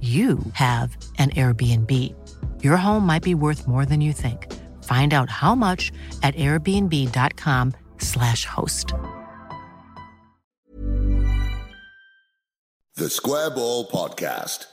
you have an Airbnb. Your home might be worth more than you think. Find out how much at airbnb.com/slash host. The Square Ball Podcast.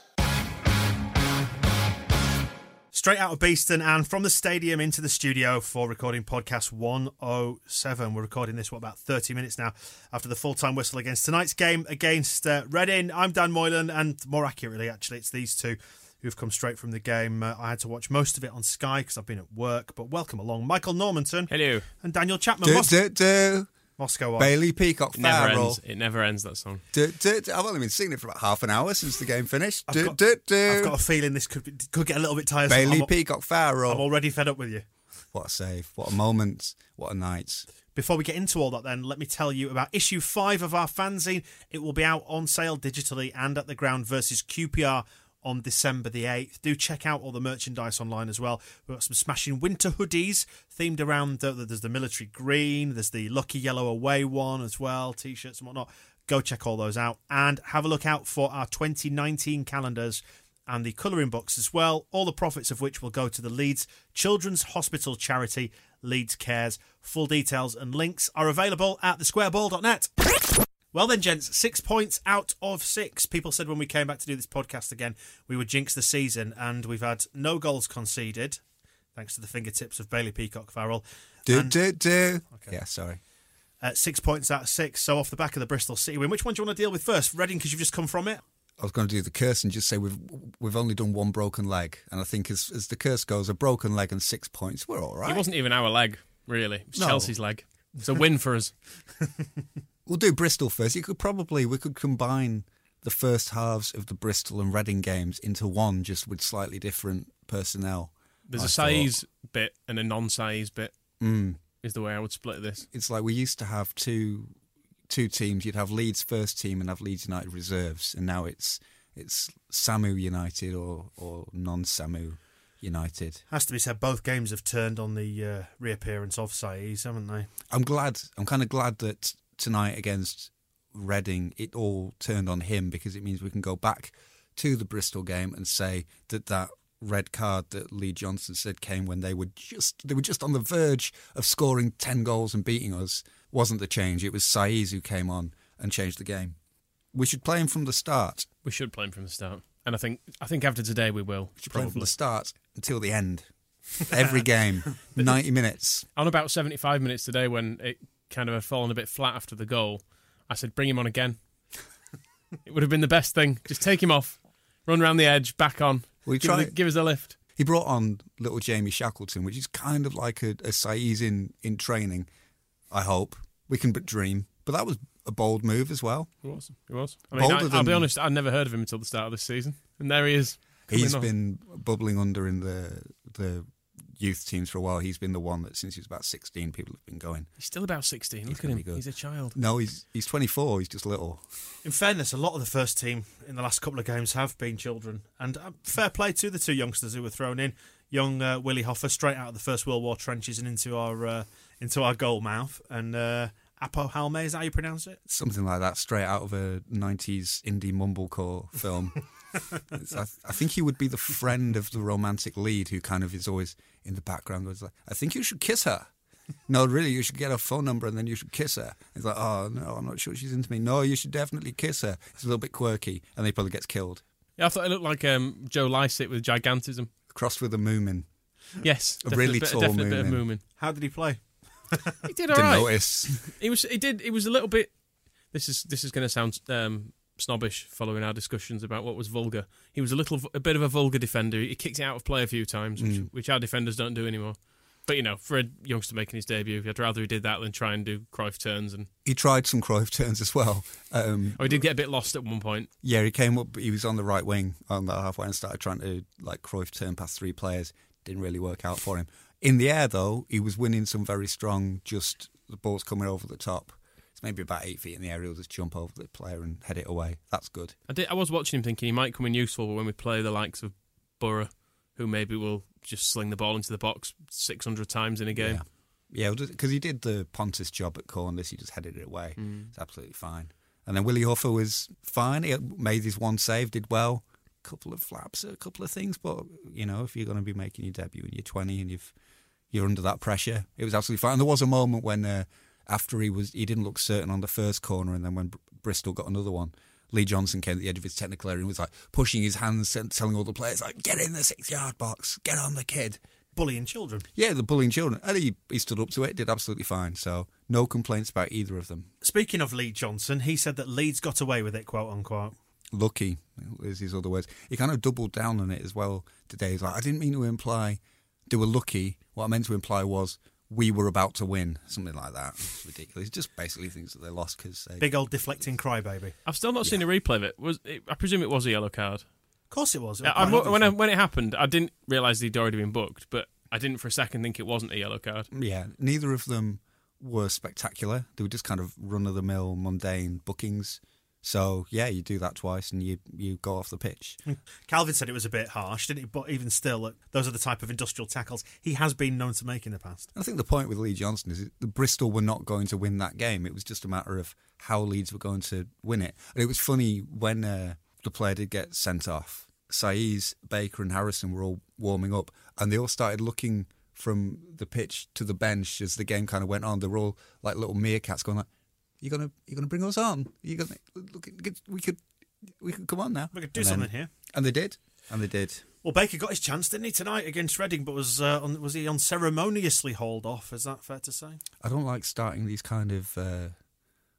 Straight out of Beeston and from the stadium into the studio for recording podcast 107. We're recording this, what, about 30 minutes now after the full time whistle against tonight's game against uh, Reading. I'm Dan Moylan, and more accurately, actually, it's these two who've come straight from the game. Uh, I had to watch most of it on Sky because I've been at work, but welcome along Michael Normanton. Hello. And Daniel Chapman. Do, Mos- do, do. Moscow on. Bailey Peacock It never Farrell. ends. It never ends. That song. Do, do, do. I've only been singing it for about half an hour since the game finished. I've got- do, do. I've got a feeling this could be, could get a little bit tiresome. Bailey I'm, Peacock Farrell. I'm already fed up with you. What a save. What a moment. What a night. Before we get into all that, then, let me tell you about issue five of our fanzine. It will be out on sale digitally and at the ground versus QPR on December the 8th. Do check out all the merchandise online as well. We've got some smashing winter hoodies themed around, the, there's the military green, there's the lucky yellow away one as well, t shirts and whatnot. Go check all those out and have a look out for our 2019 calendars and the colouring books as well, all the profits of which will go to the Leeds Children's Hospital charity, Leeds Cares. Full details and links are available at thesquareball.net. Well then, gents, six points out of six. People said when we came back to do this podcast again, we would jinx the season, and we've had no goals conceded, thanks to the fingertips of Bailey Peacock Farrell. Do, And, do, do. Yeah, sorry. uh, six points out of six, so off the back of the Bristol City win. Which one do you want to deal with first? Reading, because you've just come from it? I was going to do the curse and just say we've we've only done one broken leg, and I think as as the curse goes, a broken leg and six points, we're all right. It wasn't even our leg, really. It was No. Chelsea's leg. It's a win for us. We'll do Bristol first. You could probably we could combine the first halves of the Bristol and Reading games into one, just with slightly different personnel. There's I a thought. Saiz bit and a non-Saiz bit. Mm. Is the way I would split this. It's like we used to have two two teams. You'd have Leeds first team and have Leeds United reserves, and now it's it's Samu United or or non Samu United. Has to be said, both games have turned on the uh, reappearance of Saiz, haven't they? I'm glad. I'm kind of glad that tonight against Reading, it all turned on him because it means we can go back to the Bristol game and say that that red card that Lee Johnson said came when they were just they were just on the verge of scoring ten goals and beating us wasn't the change. It was Saiz who came on and changed the game. We should play him from the start. We should play him from the start, and I think I think after today we will. We should play him from the start until the end. Every game, ninety minutes. On about 75 minutes today, when it kind of had fallen a bit flat after the goal, I said, "Bring him on again." it would have been the best thing. Just take him off, run around the edge, back on. We give, us try- a, give us a lift. He brought on little Jamie Shackleton, which is kind of like a, a Saiz in, in training. I hope we can but dream, but that was a bold move as well. It was. It was. I mean, Bolder I, will be honest. I'd never heard of him until the start of this season, and there he is. He's on. been bubbling under in the the youth teams for a while. He's been the one that since he was about sixteen, people have been going. He's still about 16. He's Look at him. good. He's a child. No, he's he's twenty four. He's just little. In fairness, a lot of the first team in the last couple of games have been children, and uh, fair play to the two youngsters who were thrown in. Young uh, Willie Huffer, straight out of the First World War trenches and into our uh, into our goal mouth, and uh, Aapo Halme, is that how you pronounce it? Something like that, straight out of a '90s indie mumblecore film. It's- I, I think he would be the friend of the romantic lead who kind of is always in the background. Goes like, "I think you should kiss her." No, really, you should get her phone number and then you should kiss her. He's like, "Oh no, I'm not sure she's into me." No, you should definitely kiss her. It's a little bit quirky, and then he probably gets killed. Yeah, I thought it looked like um, Joe Lycett with gigantism. Crossed with a Moomin. Yes, A really bit, tall definite bit of Moomin. How did he play? He did all Didn't right. notice. He was. He did. It was a little bit. This is this is going to sound um, snobbish following our discussions about what was vulgar. He was a little, a bit of a vulgar defender. He kicked it out of play a few times, which, Mm. which our defenders don't do anymore. But you know, for a youngster making his debut, I'd rather he did that than try and do Cruyff turns. And He tried some Cruyff turns as well. Um, oh, he did get a bit lost at one point. yeah, he came up. He was on the right wing on the halfway and started trying to like Cruyff turn past three players. Didn't really work out for him. In the air though, he was winning some very strong. Just the ball's coming over the top. It's maybe about eight feet in the air. He'll just jump over the player and head it away. That's good. I did. I was watching him thinking he might come in useful when we play the likes of Borough, who maybe will just sling the ball into the box six hundred times in a game. Yeah, because he did the Pontus job at Corners. He just headed it away. Mm. It's absolutely fine. And then Willie Huffer was fine. He made his one save, did well. A couple of flaps, a couple of things, but you know, if you're going to be making your debut and you're 20 and you've you're under that pressure, it was absolutely fine. And there was a moment when uh, after he was he didn't look certain on the first corner, and then when Br- Bristol got another one. Lee Johnson came at the edge of his technical area and was like pushing his hands and telling all the players like get in the six yard box, get on the kid. Bullying children. Yeah, the bullying children. And he, he stood up to it, did absolutely fine. So no complaints about either of them. Speaking of Lee Johnson, he said that Leeds got away with it, quote unquote. Lucky is his other words. He kind of doubled down on it as well today. He's like, I didn't mean to imply they were lucky. What I meant to imply was we were about to win, something like that. It's ridiculous. He just basically thinks that they lost because. Big old deflecting crybaby. I've still not seen a replay of it. Was it, I presume it was a yellow card. Of course it was. Yeah, I, when I, when it happened, I didn't realise he'd already been booked, but I didn't for a second think it wasn't a yellow card. Yeah, neither of them were spectacular. They were just kind of run of the mill, mundane bookings. So yeah, you do that twice and you you go off the pitch. Calvin said it was a bit harsh, didn't he? But even still, like, those are the type of industrial tackles he has been known to make in the past. I think the point with Lee Johnson is that Bristol were not going to win that game. It was just a matter of how Leeds were going to win it. And it was funny when uh, the player did get sent off. Saiz, Baker, and Harrison were all warming up, and they all started looking from the pitch to the bench as the game kind of went on. They were all like little meerkats going like, "You gonna you gonna bring us on? You gonna look? We could we could come on now. We could do And then- something here. And they did, and they did. Well, Baker got his chance, didn't he, tonight against Reading? But was uh, on, was he unceremoniously hauled off? Is that fair to say? I don't like starting these kind of uh,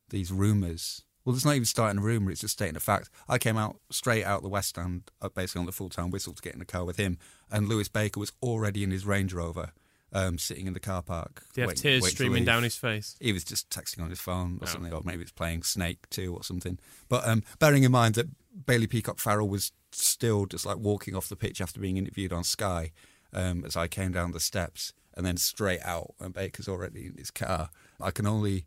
these rumours. Well, it's not even starting a rumour; it's just stating a fact. I came out straight out the West End, uh, basically on the full time whistle to get in the car with him, and Lewis Baker was already in his Range Rover, um, sitting in the car park. Did he have tears streaming down his face? He was just texting on his phone or Oh. something, or maybe it's playing Snake too or something. But um, bearing in mind that Bailey Peacock Farrell was still just like walking off the pitch after being interviewed on Sky, um, as I came down the steps and then straight out, and Baker's already in his car. I can only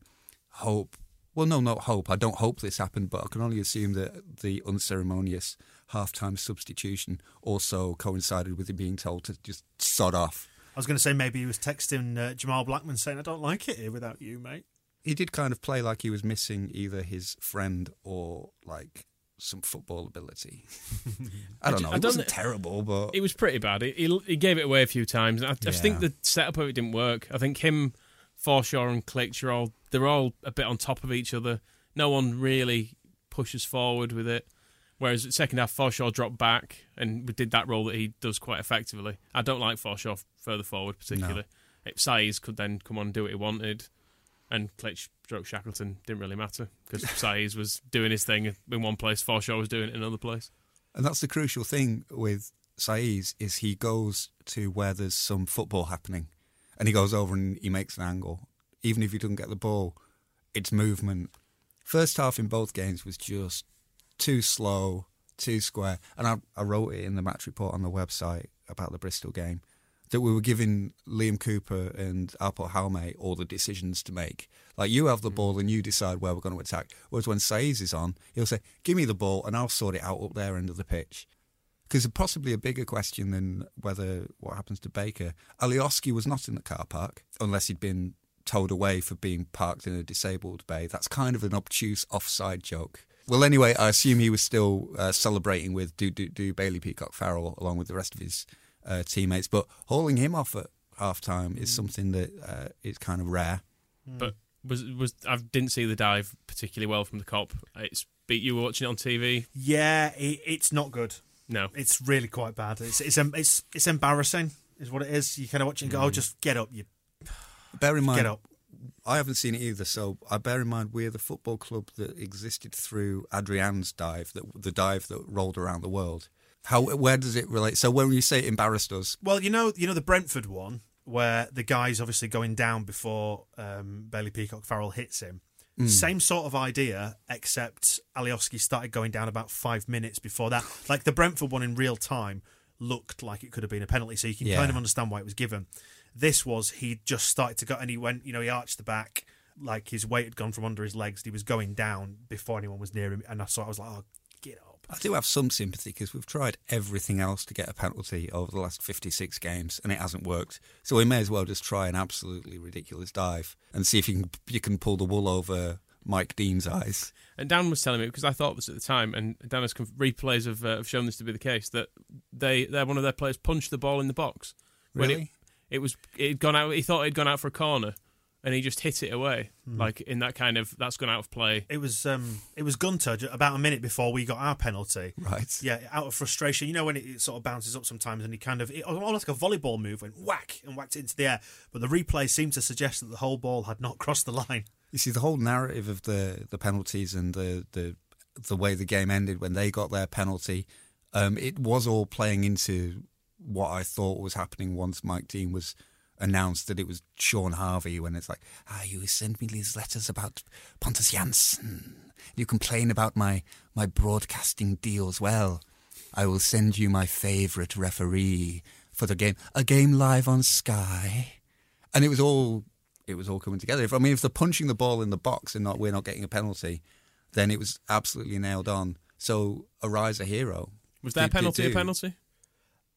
hope. Well, no, not hope. I don't hope this happened, but I can only assume that the unceremonious halftime substitution also coincided with him being told to just sod off. I was going to say maybe he was texting uh, Jamal Blackman saying, "I don't like it here without you, mate." he did kind of play like he was missing either his friend or like some football ability. I don't know. I It don't wasn't thi- terrible, but It was pretty bad. He, he, he gave it away a few times. I, I just think Yeah. the setup of it didn't work. I think him, Forshaw, and Klich are all they're all a bit on top of each other. No one really pushes forward with it. Whereas second half, Forshaw dropped back and did that role that he does quite effectively. I don't like Forshaw further forward particularly. If Saiz could then come on and do what he wanted, and Klich stroke Shackleton didn't really matter because Saiz was doing his thing in one place, Forshaw was doing it in another place. and that's the crucial thing with Saiz is he goes to where there's some football happening, and he goes over and he makes an angle. Even if he doesn't get the ball, it's movement. First half in both games was just too slow, too square. And I, I wrote it in the match report on the website about the Bristol game that we were giving Liam Cooper and Aapo Halme all the decisions to make. Like you have the ball and you decide where we're going to attack. Whereas when Saiz is on, he'll say, "Give me the ball and I'll sort it out up there end of the pitch." Because possibly a bigger question than whether what happens to Baker. Alioski was not in the car park unless he'd been towed away for being parked in a disabled bay. That's kind of an obtuse offside joke. Well, anyway, I assume he was still uh, celebrating with do, do do Bailey Peacock Farrell along with the rest of his uh, teammates, but hauling him off at half time is something that uh, is kind of rare. but was was I didn't see the dive particularly well from the Kop. It's beat you were watching it on TV. Yeah, it, it's not good. No, It's really quite bad. It's it's it's it's embarrassing, is what it is. You kind of watch it and go, "Oh, just get up, you Bear in mind, get up." I haven't seen it either, so I bear in mind we're the football club that existed through Adrian's dive, that the dive that rolled around the world. How where does it relate? So when you say it embarrassed us, Well, you know, you know the Brentford one where the guy's obviously going down before um, Bailey Peacock Farrell hits him. Same sort of idea, except Alioski started going down about five minutes before that. Like the Brentford one in real time looked like it could have been a penalty, so you can Yeah. kind of understand why it was given. This was he just started to go and he went, you know, he arched the back, like his weight had gone from under his legs. He was going down before anyone was near him, and I saw, I was like, oh, get up. I do have some sympathy because we've tried everything else to get a penalty over the last 56 games and it hasn't worked. So we may as well just try an absolutely ridiculous dive and see if you can you can pull the wool over Mike Dean's eyes. And Dan was telling me because I thought this at the time, and Dan has conf- replays have, uh, have shown this to be the case that they they're one of their players punched the ball in the box. When Really? It, it was it had gone out. He thought it had gone out for a corner, and he just hit it away, Hmm. like in that kind of that's gone out of play. It was um, it was Gunter about a minute before we got our penalty. Right. Yeah, out of frustration. You know when it, it sort of bounces up sometimes, and he kind of it, almost like a volleyball move went whack and whacked it into the air. But the replay seemed to suggest that the whole ball had not crossed the line. You see, the whole narrative of the, the penalties and the, the the way the game ended when they got their penalty, um, it was all playing into what I thought was happening once Mike Dean was announced that it was Shaun Harvey. When it's like, ah, you send me these letters about Pontus Jansson. You complain about my my broadcasting deals. Well, I will send you my favourite referee for the game, a game live on Sky, and it was all it was all coming together. If I mean, if they're punching the ball in the box and not we're not getting a penalty, then it was absolutely nailed on. So arise a hero. Was They- they penalty a penalty?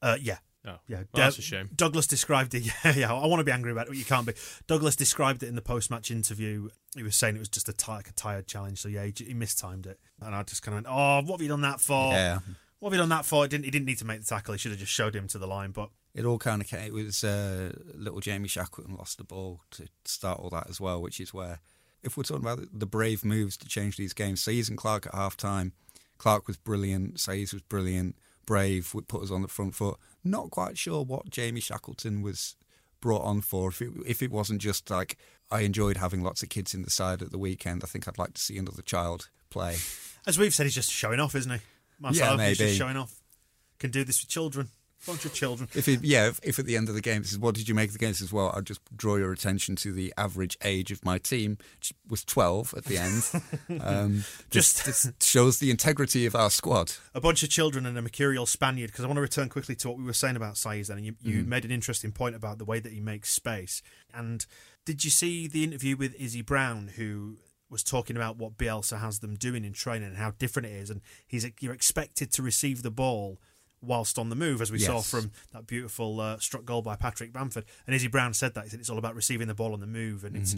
Uh, yeah. Oh, Yeah, well, that's a shame. Douglas described it. Yeah, yeah. I want to be angry about it, but you can't be. Douglas described it in the post-match interview. He was saying it was just a, like a tired challenge. So yeah, he, he mistimed it, and I just kind of went, "Oh, what have you done that for? Yeah. What have you done that for?" He didn't. He didn't need to make the tackle. He should have just showed him to the line. But It all kind of came. It was uh, little Jamie Shackleton lost the ball to start all that as well, which is where, if we're talking about the brave moves to change these games, Saiz and Clarke at half time, Clarke was brilliant, Saiz was brilliant, brave would put us on the front foot. Not quite sure what Jamie Shackleton was brought on for. If it, if it wasn't just like, I enjoyed having lots of kids in the side at the weekend, I think I'd like to see another child play. as we've said, he's just showing off, isn't he? Marcelo, Yeah, He's just showing off. Can do this with children. Bunch of children. If it, yeah, if, if at the end of the game, this is what did you make of the game? This is well, I'll just draw your attention to the average age of my team, which was twelve at the end. Um, just, just shows the integrity of our squad. a bunch of children and a mercurial Spaniard. Because I want to return quickly to what we were saying about Saiz then. And you, you made an interesting point about the way that he makes space. And did you see the interview with Izzy Brown, who was talking about what Bielsa has them doing in training and how different it is? And he's you're expected to receive the ball whilst on the move, as we saw from that beautiful uh, struck goal by Patrick Bamford. And Izzy Brown said that he said it's all about receiving the ball on the move, and it's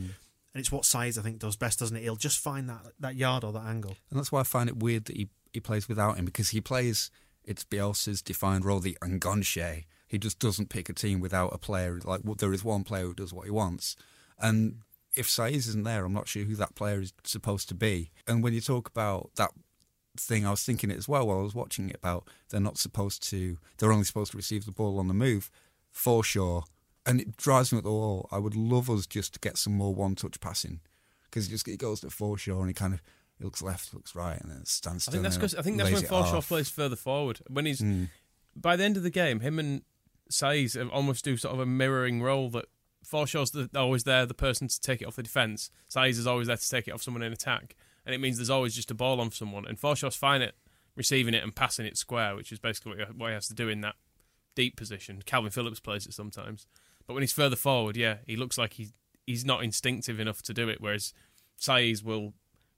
and it's what Saiz I think does best, doesn't it? He'll just find that that yard or that angle. And that's why I find it weird that he, he plays without him because he plays, it's Bielsa's defined role, the enganche. He just doesn't pick a team without a player. Like, well, there is one player who does what he wants. And if Saiz isn't there, I'm not sure who that player is supposed to be. And when you talk about that thing, I was thinking it as well while I was watching it about they're not supposed to, they're only supposed to receive the ball on the move for sure. And it drives me up the wall. I would love us just to get some more one touch passing because it just it goes to Forshaw and he kind of he looks left, looks right, and then stands I still. think that's because I think that's when Forshaw off. plays further forward. When he's Mm. by the end of the game, him and Saiz have almost do sort of a mirroring role. That Forshaw's the, always there, the person to take it off the defence. Saiz is always there to take it off someone in attack, and it means there's always just a ball on someone. And Forshaw's fine at receiving it and passing it square, which is basically what he, has to do in that deep position. Kalvin Phillips plays it sometimes, but when he's further forward, yeah, he looks like he he's not instinctive enough to do it. Whereas Saiz will,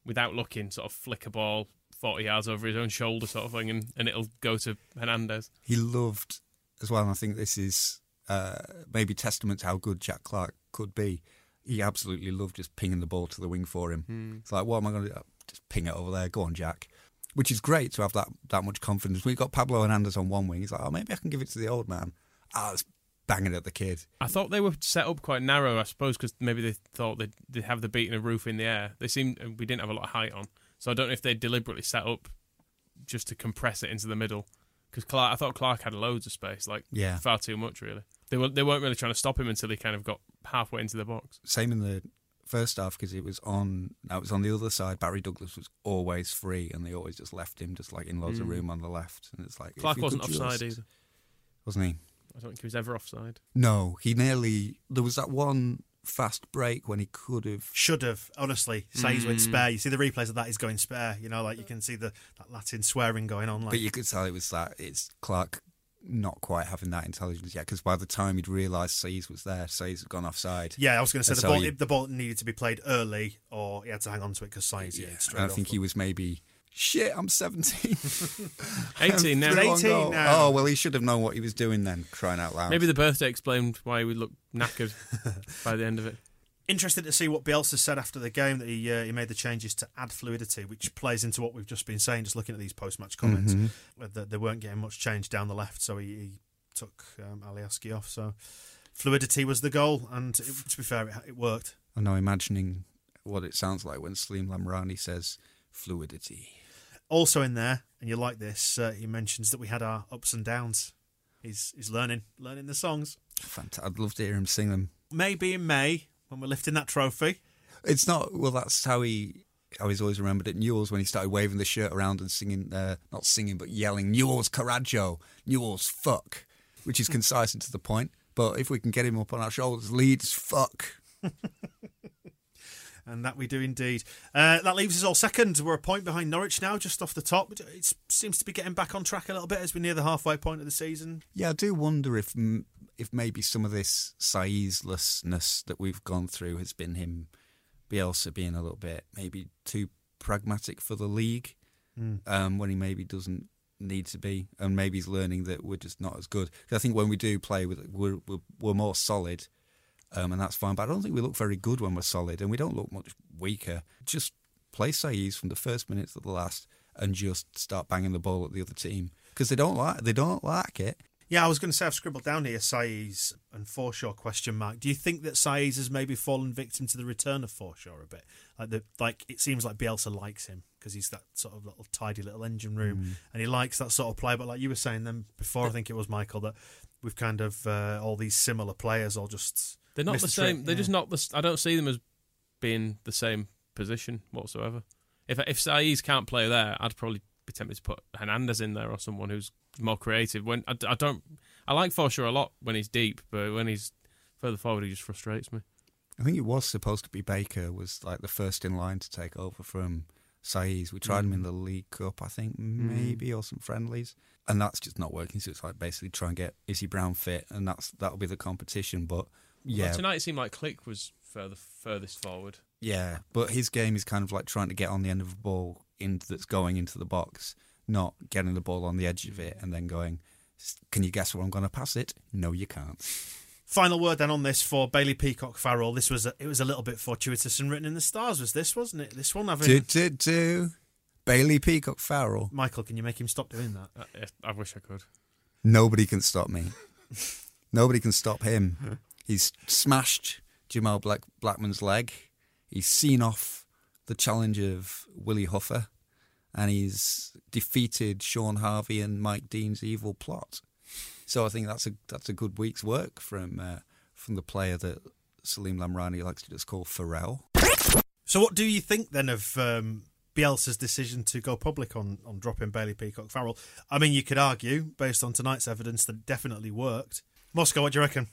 without looking, sort of flick a ball 40 yards over his own shoulder, sort of thing, and, and it'll go to Hernandez. He loved as well, and I think this is uh, maybe testament to how good Jack Clarke could be. He absolutely loved just pinging the ball to the wing for him. Hmm. It's like, what am I going to do? Uh, just ping it over there. Go on, Jack. Which is great to have that that much confidence. We've got Pablo Hernandez on one wing. He's like, oh, maybe I can give it to the old man. Ah, let's bang it at the kid. I thought they were set up quite narrow, I suppose, because maybe they thought they'd, they'd have the beat and a roof in the air. They seemed uh, we didn't have a lot of height on. So I don't know if they deliberately set up just to compress it into the middle. Because Clarke, I thought Clarke had loads of space, like Yeah. far too much, really. They were they weren't really trying to stop him until he kind of got halfway into the box. Same in the first half because it was on. That was on the other side. Barry Douglas was always free, and they always just left him just like in loads of room on the left. And it's like Clarke wasn't offside just- either. wasn't he? I don't think he was ever offside. No, he nearly. There was that one fast break when he could have. Should have, honestly. Saiz Mm. went spare. You see the replays of that, he's going spare. You know, like you can see the that Latin swearing going on. Like, But you could tell it was that it's Clarke not quite having that intelligence yet because by the time he'd realised Saiz was there, Saiz had gone offside. yeah, I was going to say And the so ball, you- the ball needed to be played early, or he had to hang on to it because Saiz Yeah, yeah, straight and I off. think he was maybe shit. I'm 17. 18 now. 18 now. Oh well, he should have known what he was doing then. Crying out loud. Maybe the birthday explained why he would look knackered by the end of it. Interested to see what Bielsa said after the game that he uh, he made the changes to add fluidity, which plays into what we've just been saying. Just looking at these post match comments, Mm-hmm. that they weren't getting much change down the left, so he, he took um, Alioski off. So fluidity was the goal, and it, to be fair, it, it worked. I'm now imagining what it sounds like when Salim Lamrani says fluidity. Also in there, and you like this, uh, he mentions that we had our ups and downs. He's he's learning learning the songs. Fant- I'd love to hear him sing them. Maybe in May when we're lifting that trophy. It's not well. That's how he. How he's always remembered at Newell's when he started waving the shirt around and singing, uh, not singing but yelling Newell's carajo, Newell's fuck, which is concise and to the point. But if we can get him up on our shoulders, Leeds fuck. And that we do indeed. Uh, that leaves us all second. We're a point behind Norwich now, just off the top. It seems to be getting back on track a little bit as we near the halfway point of the season. Yeah, I do wonder if if maybe some of this Saiz-lessness that we've gone through has been him, Bielsa being a little bit maybe too pragmatic for the league, um, when he maybe doesn't need to be, and maybe he's learning that we're just not as good. I think when we do play with, we're we're, we're more solid, um, and that's fine. But I don't think we look very good when we're solid, and we don't look much weaker. Just play Saiz from the first minute to the last, and just start banging the ball at the other team because they don't like they don't like it. Yeah, I was going to say I've scribbled down here Saiz and Forshaw question mark. Do you think that Saiz has maybe fallen victim to the return of Forshaw a bit? Like the like it seems like Bielsa likes him because he's that sort of little tidy little engine room and he likes that sort of play. But like you were saying then before, I think it was Michael that we've kind of uh, all these similar players all just They're not the trick. same. They're Yeah. just not the. I don't see them as being the same position whatsoever. If if Saiz can't play there, I'd probably be tempted to put Hernandez in there or someone who's more creative. When I, I don't, I like Forshaw a lot when he's deep, but when he's further forward, he just frustrates me. I think it was supposed to be Baker was like the first in line to take over from Saiz. We tried him in mm. the League Cup, I think, mm. maybe, or some friendlies, and that's just not working. So it's like basically try and get Izzy Brown fit, and that's that'll be the competition. But yeah, Well, tonight it seemed like Klich was further furthest forward. yeah, but his game is kind of like trying to get on the end of a ball in, that's going into the box, not getting the ball on the edge of it and then going. Can you guess where I'm going to pass it? No, you can't. Final word then on this for Bailey Peacock Farrell. This was a, it was a little bit fortuitous and written in the stars. Was this wasn't it? This one having Do do do. Bailey Peacock Farrell. Michael, can you make him stop doing that? Uh, yeah, I wish I could. Nobody can stop me. Nobody can stop him. He's smashed Jamal Black, Blackman's leg. He's seen off the challenge of Willie Huffer, and he's defeated Shaun Harvey and Mike Dean's evil plot. So I think that's a that's a good week's work from uh, from the player that Salim Lamrani likes to just call Pharrell. So, what do you think then of um, Bielsa's decision to go public on, on dropping Bailey Peacock Farrell? I mean, you could argue, based on tonight's evidence, that it definitely worked. Moscow, what do you reckon?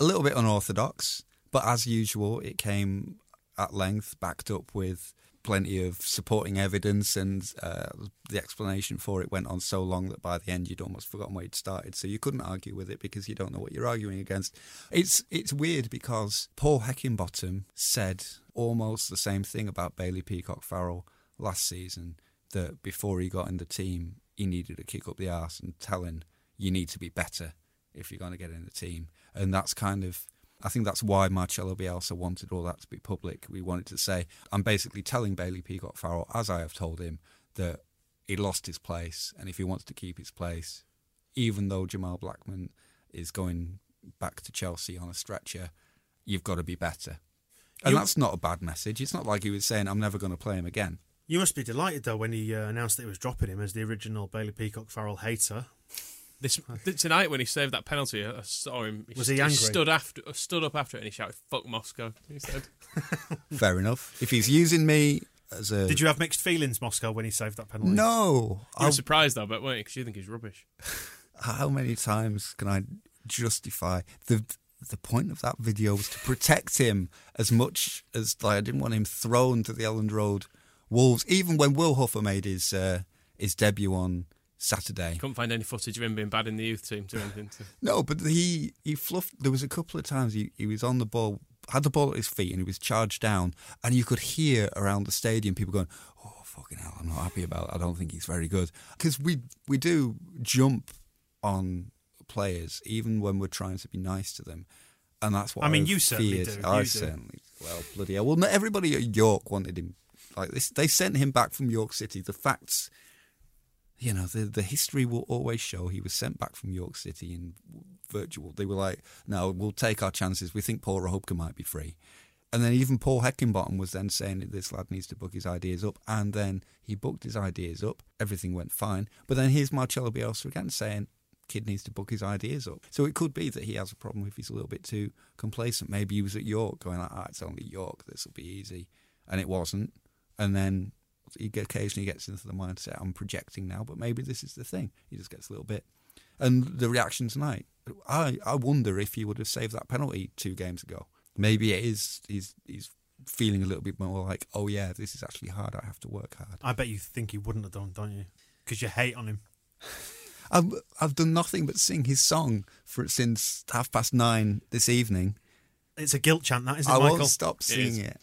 a little bit unorthodox, but as usual, it came at length, backed up with plenty of supporting evidence, and uh, the explanation for it went on so long that by the end you'd almost forgotten where you'd started. So you couldn't argue with it because you don't know what you're arguing against. It's it's weird because Paul Heckingbottom said almost the same thing about Bailey Peacock Farrell last season. That before he got in the team, he needed to kick up the arse and telling you need to be better if you're going to get in the team. And that's kind of, I think that's why Marcelo Bielsa wanted all that to be public. We wanted to say, I'm basically telling Bailey Peacock Farrell, as I have told him, that he lost his place. And if he wants to keep his place, even though Jamal Blackman is going back to Chelsea on a stretcher, you've got to be better. And You- that's not a bad message. It's not like he was saying, I'm never going to play him again. You must be delighted though when he uh, announced that he was dropping him as the original Bailey Peacock Farrell hater. This tonight when he saved that penalty, I saw him. Was he angry? Stood after, stood up after it, and he shouted, "Fuck Moscow!" He said. Fair enough. If he's using me as a Did you have mixed feelings, Moscow, when he saved that penalty? no, You were I- surprised though, but weren't you? Because you think he's rubbish. how many times can I justify the the point of that video was to protect him as much as like I didn't want him thrown to the Elland Road Wolves. Even when Will Huffer made his uh, his debut on Saturday, Couldn't find any footage of him being bad in the youth team to anything. To... no, but he he fluffed. There was a couple of times he, he was on the ball, had the ball at his feet, and he was charged down, and you could hear around the stadium people going, "Oh fucking hell, I'm not happy about. It. I don't think he's very good." Because we we do jump on players even when we're trying to be nice to them, and that's what I mean, I've you certainly feared. do, I you do. certainly. Well, bloody hell. Well, not everybody at York wanted him like this. They sent him back from York City. The facts you know, the the history will always show he was sent back from York City in virtual. They were like, no, we'll take our chances. We think Paul Rachubka might be free. And then even Paul Heckingbottom was then saying that this lad needs to book his ideas up. And then he booked his ideas up. Everything went fine. But then here's Marcelo Bielsa again saying, kid needs to book his ideas up. So it could be that he has a problem if he's a little bit too complacent. Maybe he was at York going like, ah, it's only York. This will be easy. And it wasn't. And then he occasionally gets into the mindset, I'm projecting now, but maybe this is the thing. He just gets a little bit. And the reaction tonight, I, I wonder if he would have saved that penalty two games ago. Maybe it is, he's, he's feeling a little bit more like, oh yeah, this is actually hard. I have to work hard. I bet you think he wouldn't have done, don't you? Because you hate on him. I've, I've done nothing but sing his song for it since half past nine this evening. It's a guilt chant, that isn't it, I Michael? won't stop singing is. it.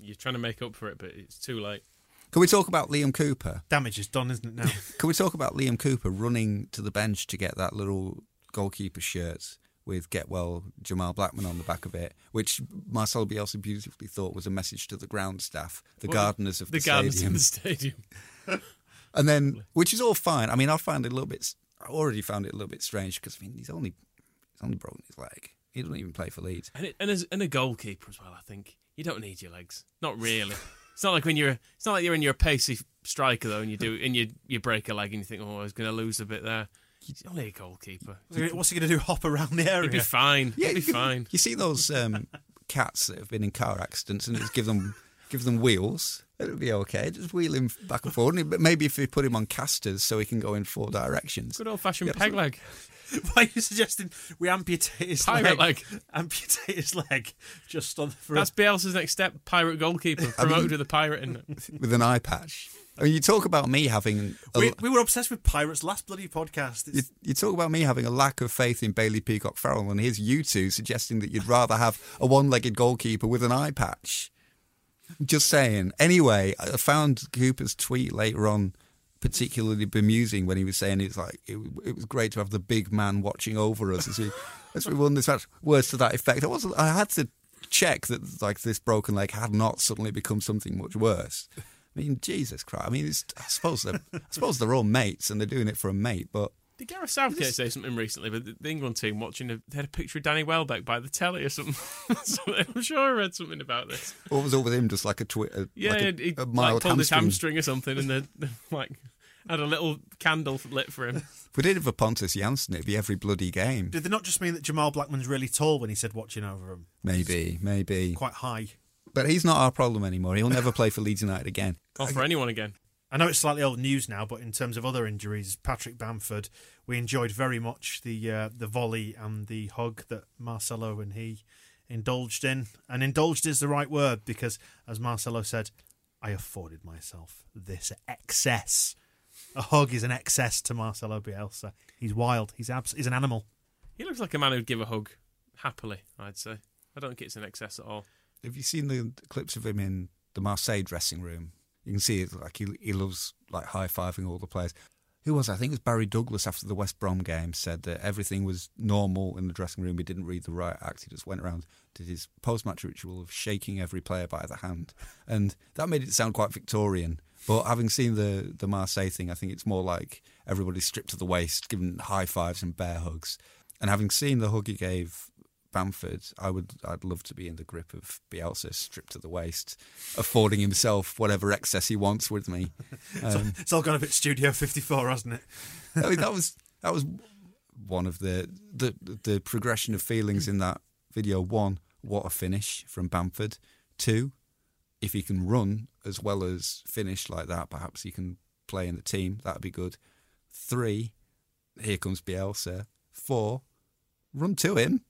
You're trying to make up for it, but it's too late. Can we talk about Liam Cooper? Damage is done, isn't it now? Can we talk about Liam Cooper running to the bench to get that little goalkeeper shirt with Get Well Jamal Blackman on the back of it, which Marcel Bielsa beautifully thought was a message to the ground staff, the Well, gardeners of the, stadium. the gardeners stadium. of the stadium. and then, which is all fine. I mean, I found it a little bit. I already found it a little bit strange because I mean, he's only he's only broken his leg. He doesn't even play for Leeds. And, it, and as and a goalkeeper as well, I think you don't need your legs. Not really. it's not like when you're. It's not like you're in your pacey striker though, and you do and you you break a leg and you think, oh, I was going to lose a bit there. He's only a goalkeeper. What's he going to do? Hop around the area? He'd be fine. Yeah, He'd be you- fine. You see those um, cats that have been in car accidents, and it's give them give them wheels. It'll be okay. Just wheel him back and forward. And maybe if we put him on casters, so he can go in four directions. Good old fashioned peg leg. Why are you suggesting we amputate his Pirate leg? leg. Amputate his leg just on the for That's Bielsa's next step. Pirate goalkeeper promoted with a pirate in it. with an eye patch. I mean, you talk about me having a, we, we were obsessed with pirates last bloody podcast. you, you talk about me having a lack of faith in Bailey Peacock Farrell, and here's you two suggesting that you'd rather have a one-legged goalkeeper with an eye patch. Just saying. Anyway, I found Cooper's tweet later on particularly bemusing when he was saying it's like it, it was great to have the big man watching over us as we as we won this match. Words to that effect. I wasn't. I had to check that like this broken leg had not suddenly become something much worse. I mean, Jesus Christ. I mean, it's, I suppose they're I suppose they're all mates and they're doing it for a mate, but. Did Gareth Southgate say something recently? But the, the England team watching, a, they had a picture of Danny Welbeck by the telly or something. Something- I'm sure I read something about this. What was up with him? Just like a twit, a, Yeah, like a, he, he, a like, mild pulled his hamstring. hamstring or something, and then like had a little candle lit for him. We did it for Pontus Jansson, it'd be every bloody game. did they not just mean that Jamal Blackman's really tall when he said watching over him? Maybe, maybe. Quite high. But he's not our problem anymore. He'll never play for Leeds United again. Or for anyone again. I know it's slightly old news now, but in terms of other injuries, Patrick Bamford, we enjoyed very much the uh, the volley and the hug that Marcelo and he indulged in. And indulged is the right word because, as Marcelo said, I afforded myself this excess. A hug is an excess to Marcelo Bielsa. He's wild. He's abs- He's an animal. He looks like a man who'd give a hug happily. I'd say. I don't think it's an excess at all. Have you seen the clips of him in the Marseille dressing room? You can see it like he he loves like high fiving all the players. Who was? I think it was Barry Douglas after the West Brom game said that everything was normal in the dressing room. He didn't read the riot act. He just went around did his post match ritual of shaking every player by the hand, and that made it sound quite Victorian. But having seen the the Marseille thing, I think it's more like everybody stripped to the waist, given high fives and bear hugs. And having seen the hug he gave Bamford, I would I'd love to be in the grip of Bielsa, stripped to the waist, affording himself whatever excess he wants with me. Um, It's all gone a bit Studio 54, hasn't it? I mean, that was that was one of the the the progression of feelings in that video. One, what a finish from Bamford. Two, if he can run as well as finish like that, perhaps he can play in the team. That'd be good. Three, here comes Bielsa. Four, run to him.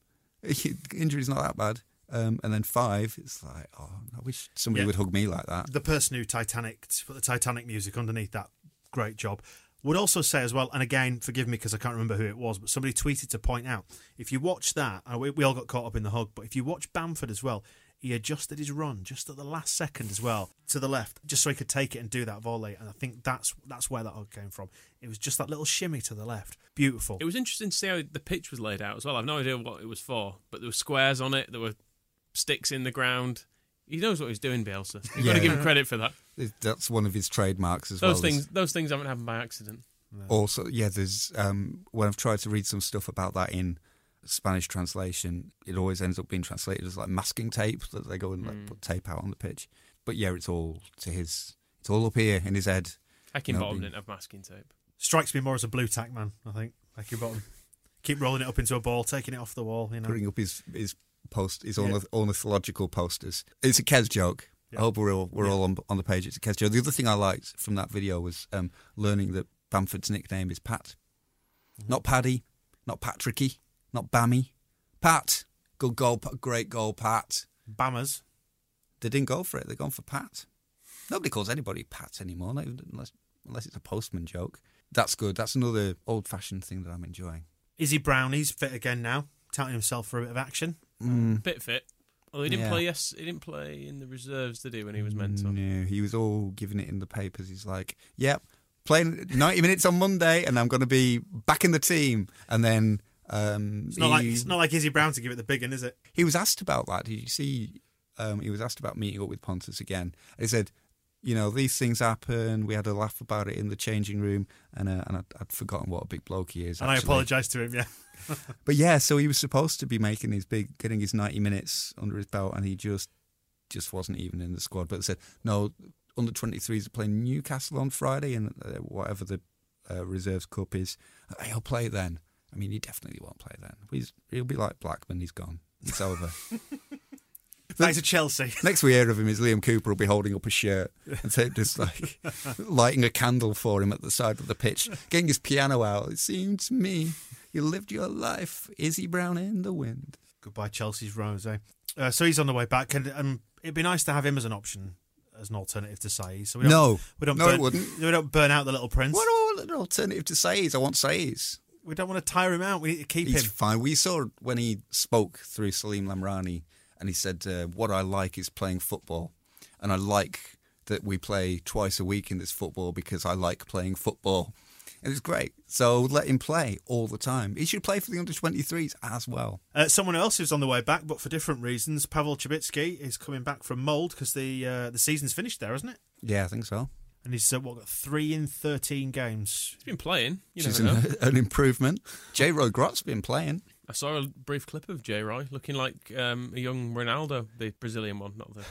Injury's not that bad. Um, and then five, it's like, oh, I wish somebody Yeah. would hug me like that. The person who Titanic put the Titanic music underneath that, great job. Would also say as well, and again, forgive me because I can't remember who it was, but somebody tweeted to point out if you watch that, and we, we all got caught up in the hug, but if you watch Bamford as well, he adjusted his run just at the last second as well to the left, just so he could take it and do that volley. And I think that's that's where that hug came from. It was just that little shimmy to the left, beautiful. It was interesting to see how the pitch was laid out as well. I've no idea what it was for, but there were squares on it. There were sticks in the ground. He knows what he's doing, Bielsa. You've got to give him credit for that. That's one of his trademarks as Those well. as- things, those things haven't happened by accident. Also, yeah, there's um, when I've tried to read some stuff about that in Spanish translation, it always ends up being translated as like masking tape that they go and like put tape out on the pitch. But yeah, it's all to his. It's all up here in his head. Hacking No, bottom being- didn't have masking tape. Strikes me more as a blue tack man, I think. Like your bottom. Keep rolling it up into a ball, taking it off the wall, you know. Putting up his his post, his Yeah. ornithological posters. It's a Kes joke. Yeah. I hope we're all we're Yeah. all on, on the page. It's a Kes joke. The other thing I liked from that video was um, learning that Bamford's nickname is Pat, Mm-hmm. not Paddy, not Patricky, not Bammy, Pat. Good goal, great goal, Pat. Bammers. They didn't go for it. They're gone for Pat. Nobody calls anybody Pat anymore, not even unless unless it's a postman joke. That's good. That's another old-fashioned thing that I'm enjoying. Izzy Brown, he's fit again now, touting himself for a bit of action. Mm. Bit fit. Well, he didn't Yeah. play. Yes, he didn't play in the reserves, did he? When he was meant to. No, he was all giving it in the papers. He's like, "Yep, playing 90 minutes on Monday, and I'm going to be back in the team." And then um, It's not like he, it's not like Izzy Brown to give it the big one, is it? he was asked about that. Did you see? Um, he was asked about meeting up with Pontus again. He said, "You know, these things happen. We had a laugh about it in the changing room, and uh, and I'd, I'd forgotten what a big bloke he is. And I actually. apologise to him. Yeah, But yeah, so he was supposed to be making his big, getting his 90 minutes under his belt, and he just just wasn't even in the squad. But they said, no, under 23s are playing Newcastle on Friday, and uh, whatever the uh, reserves cup is, he'll play then. I mean, he definitely won't play then. He's, he'll be like Blackman, he's gone. It's over. back to Chelsea. Next we hear of him is Liam Cooper will be holding up a shirt and so just like lighting a candle for him at the side of the pitch, getting his piano out. It seemed to me you lived your life, Izzy Brown in the wind. Goodbye, Chelsea's Rose. eh? Uh, so he's on the way back, and um, it'd be nice to have him as an option, as an alternative to Saiz. So we don't, No. we don't No, burn, it wouldn't. We don't burn out the little prince. What an alternative to Saiz? I want Saiz. We don't want to tire him out. We need to keep He's him. fine. We saw when he spoke through Salim Lamrani, and he said, uh, "What I like is playing football, and I like that we play twice a week in this football because I like playing football." It was great. So let him play all the time. He should play for the under 23s as well. Uh, someone else who's on the way back, but for different reasons. Pawel Cibicki is coming back from Mold because the uh, the season's finished there, isn't it? Yeah, I think so. And he's uh, what got three in thirteen games. He's been playing. You Which is never an, an improvement. Jay-Roy Grot's been playing. I saw a brief clip of J. Roy looking like um, a young Ronaldo, the Brazilian one, not the.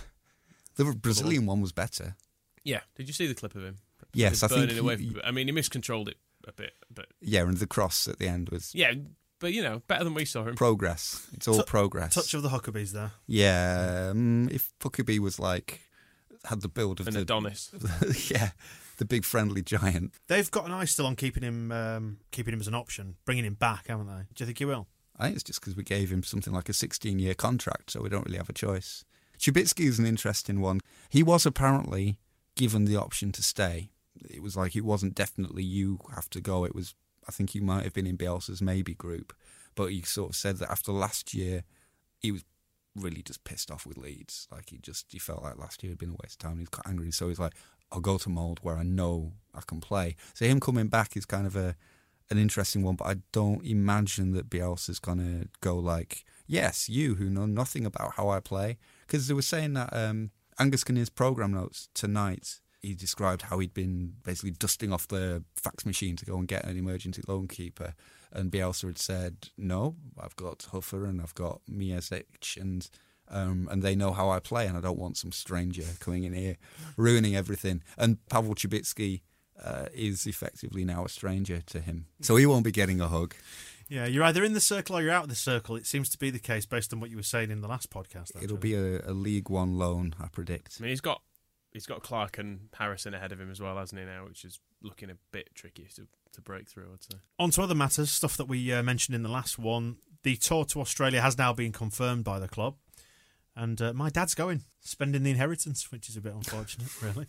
The Brazilian one was better. Yeah, did you see the clip of him? Yes, I burning think away. he- from- I mean, he miscontrolled it a bit, but Yeah, and the cross at the end was yeah, but you know, better than we saw him. progress. It's all Tou- progress. Touch of the Huckabees there. Yeah, um, if Puckabee was like had the build of An the Adonis. yeah, the big friendly giant. They've got an eye still on keeping him, um, keeping him as an option, bringing him back, haven't they? Do you think he will? I think it's just because we gave him something like a 16 year contract, so we don't really have a choice. Cibicki is an interesting one. He was apparently given the option to stay. It was like it wasn't definitely you have to go. It was I think he might have been in Bielsa's maybe group, but he sort of said that after last year, he was really just pissed off with Leeds. Like he just he felt like last year had been a waste of time. He was quite angry, so he's like, I'll go to Mold where I know I can play. So him coming back is kind of a an interesting one, but I don't imagine that Bielsa's gonna go like, yes, you who know nothing about how I play, because they were saying that um, Angus Kinnear's program notes tonight. He described how he'd been basically dusting off the fax machine to go and get an emergency loan keeper, and Bielsa had said, "No, I've got Huffer and I've got Miazek, and um, and they know how I play, and I don't want some stranger coming in here ruining everything." And Pawel Cibicki uh, is effectively now a stranger to him, so he won't be getting a hug. Yeah, you're either in the circle or you're out of the circle. It seems to be the case based on what you were saying in the last podcast. It'll be a, a League One loan, I predict. I mean, he's got he's got Clarke and Harrison ahead of him as well, hasn't he? Now, which is looking a bit tricky to to break through. I'd say. On to other matters, stuff that we uh, mentioned in the last one. The tour to Australia has now been confirmed by the club, and uh, my dad's going, spending the inheritance, which is a bit unfortunate, really.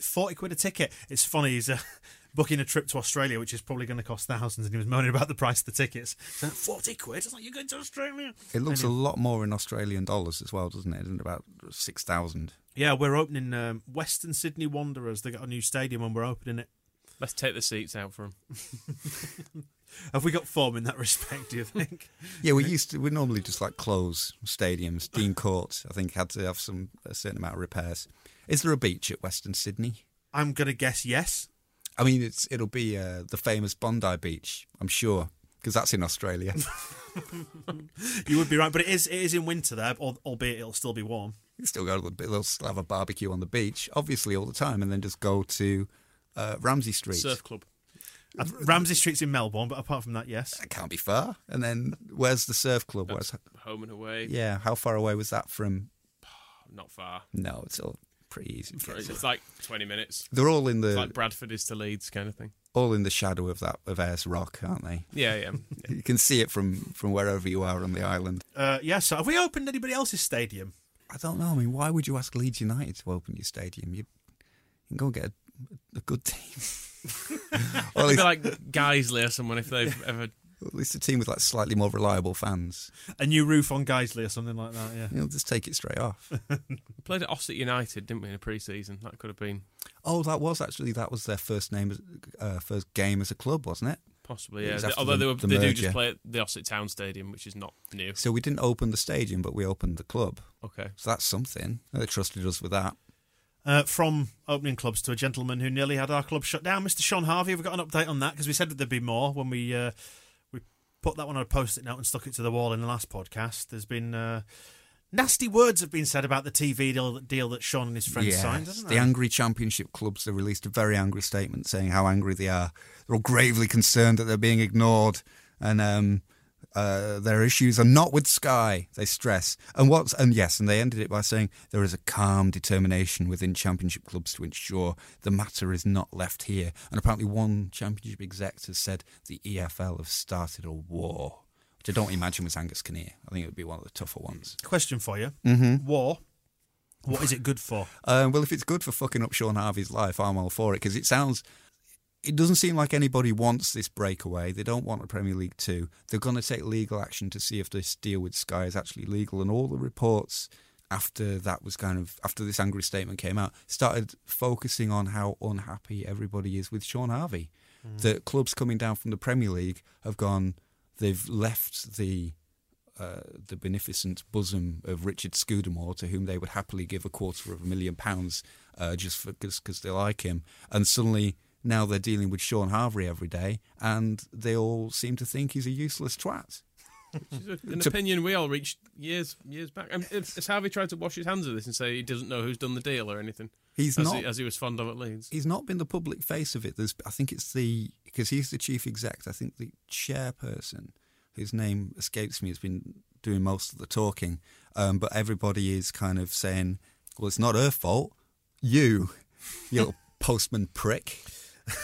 Forty quid a ticket. It's funny. He's uh, booking a trip to Australia, which is probably going to cost thousands, and he was moaning about the price of the tickets. So, Forty quid? It's like you're going to Australia. It looks a lot more in Australian dollars as well, doesn't it? Isn't it about six thousand? Yeah, we're opening um, Western Sydney Wanderers. They got a new stadium, and we're opening it. Let's take the seats out for him. Have we got form in that respect? Do you think? Yeah, we used to. We normally just like close stadiums. Dean Court, I think, had to have some a certain amount of repairs. Is there a beach at Western Sydney? I'm going to guess yes. I mean, it's it'll be uh, the famous Bondi Beach, I'm sure, because that's in Australia. You would be right, but it is it is in winter there, albeit it'll still be warm. you still go to the they'll still have a barbecue on the beach, obviously all the time, and then just go to uh, Ramsey Street. Surf club. Uh, Ramsey Street's in Melbourne, but apart from that, yes. It can't be far. And then where's the surf club? That's Where's, home and away. yeah, how far away was that from? Not far. No, it's all pretty easy. to. It's like twenty minutes. They're all in It's the like Bradford is to Leeds, kind of thing. all in the shadow of that of Ayers Rock, aren't they? Yeah, yeah. You can see it from from wherever you are on the island. Uh, yeah, so have we opened anybody else's stadium? I don't know. I mean, why would you ask Leeds United to open your stadium? You, you can go and get a, a good team. or at Maybe least, like Guiseley or someone if they've ever. at least a team with like slightly more reliable fans. A new roof on Guiseley or something like that, yeah. You know, just take it straight off. We played at Ossett United, didn't we, in a pre-season? That could have been oh, that was actually that was their first name, uh, first game as a club, wasn't it? possibly yeah. was They- Although the- they, were, the they do just play at the Ossett Town Stadium, which is not new. So we didn't open the stadium, but we opened the club. Okay. So that's something. They trusted us with that. Uh, from opening clubs to a gentleman who nearly had our club shut down, Mr. Shaun Harvey. Have we got an update on that? Because we said that there'd be more when we uh, we put that one on a post-it note and stuck it to the wall in the last podcast. There's been uh, nasty words have been said about the TV deal, deal that Shaun and his friends Yes, signed, hasn't the angry championship clubs. have released a very angry statement saying how angry they are. They're all gravely concerned that they're being ignored, and um, uh, their issues are not with Sky. They stress, and what's and yes, and they ended it by saying there is a calm determination within championship clubs to ensure the matter is not left here. And apparently, one championship exec has said the EFL have started a war. Which I don't imagine was Angus Kinnear. I think it would be one of the tougher ones. Question for you: Mm-hmm. War. What is it good for? Um, well, if it's good for fucking up Shaun Harvey's life, I'm all for it because it sounds. It doesn't seem like anybody wants this breakaway. They don't want a Premier League two. They're going to take legal action to see if this deal with Sky is actually legal. And all the reports after that was kind of after this angry statement came out started focusing on how unhappy everybody is with Shaun Harvey. The clubs coming down from the Premier League have gone. They've left the uh, the beneficent bosom of Richard Scudamore, to whom they would happily give a quarter of a million pounds uh, just because they like him. And suddenly now they're dealing with Shaun Harvey every day, and they all seem to think he's a useless twat. Which is An To- opinion we all reached years years back. I mean, has Harvey tried to wash his hands of this and say he doesn't know who's done the deal or anything? He's as not. he, as he was fond of at Leeds. he's not been the public face of it. There's, I think it's the because he's the chief exec. I think the chairperson, whose name escapes me, has been doing most of the talking. Um, but everybody is kind of saying, "Well, it's not her fault. You, you little postman prick."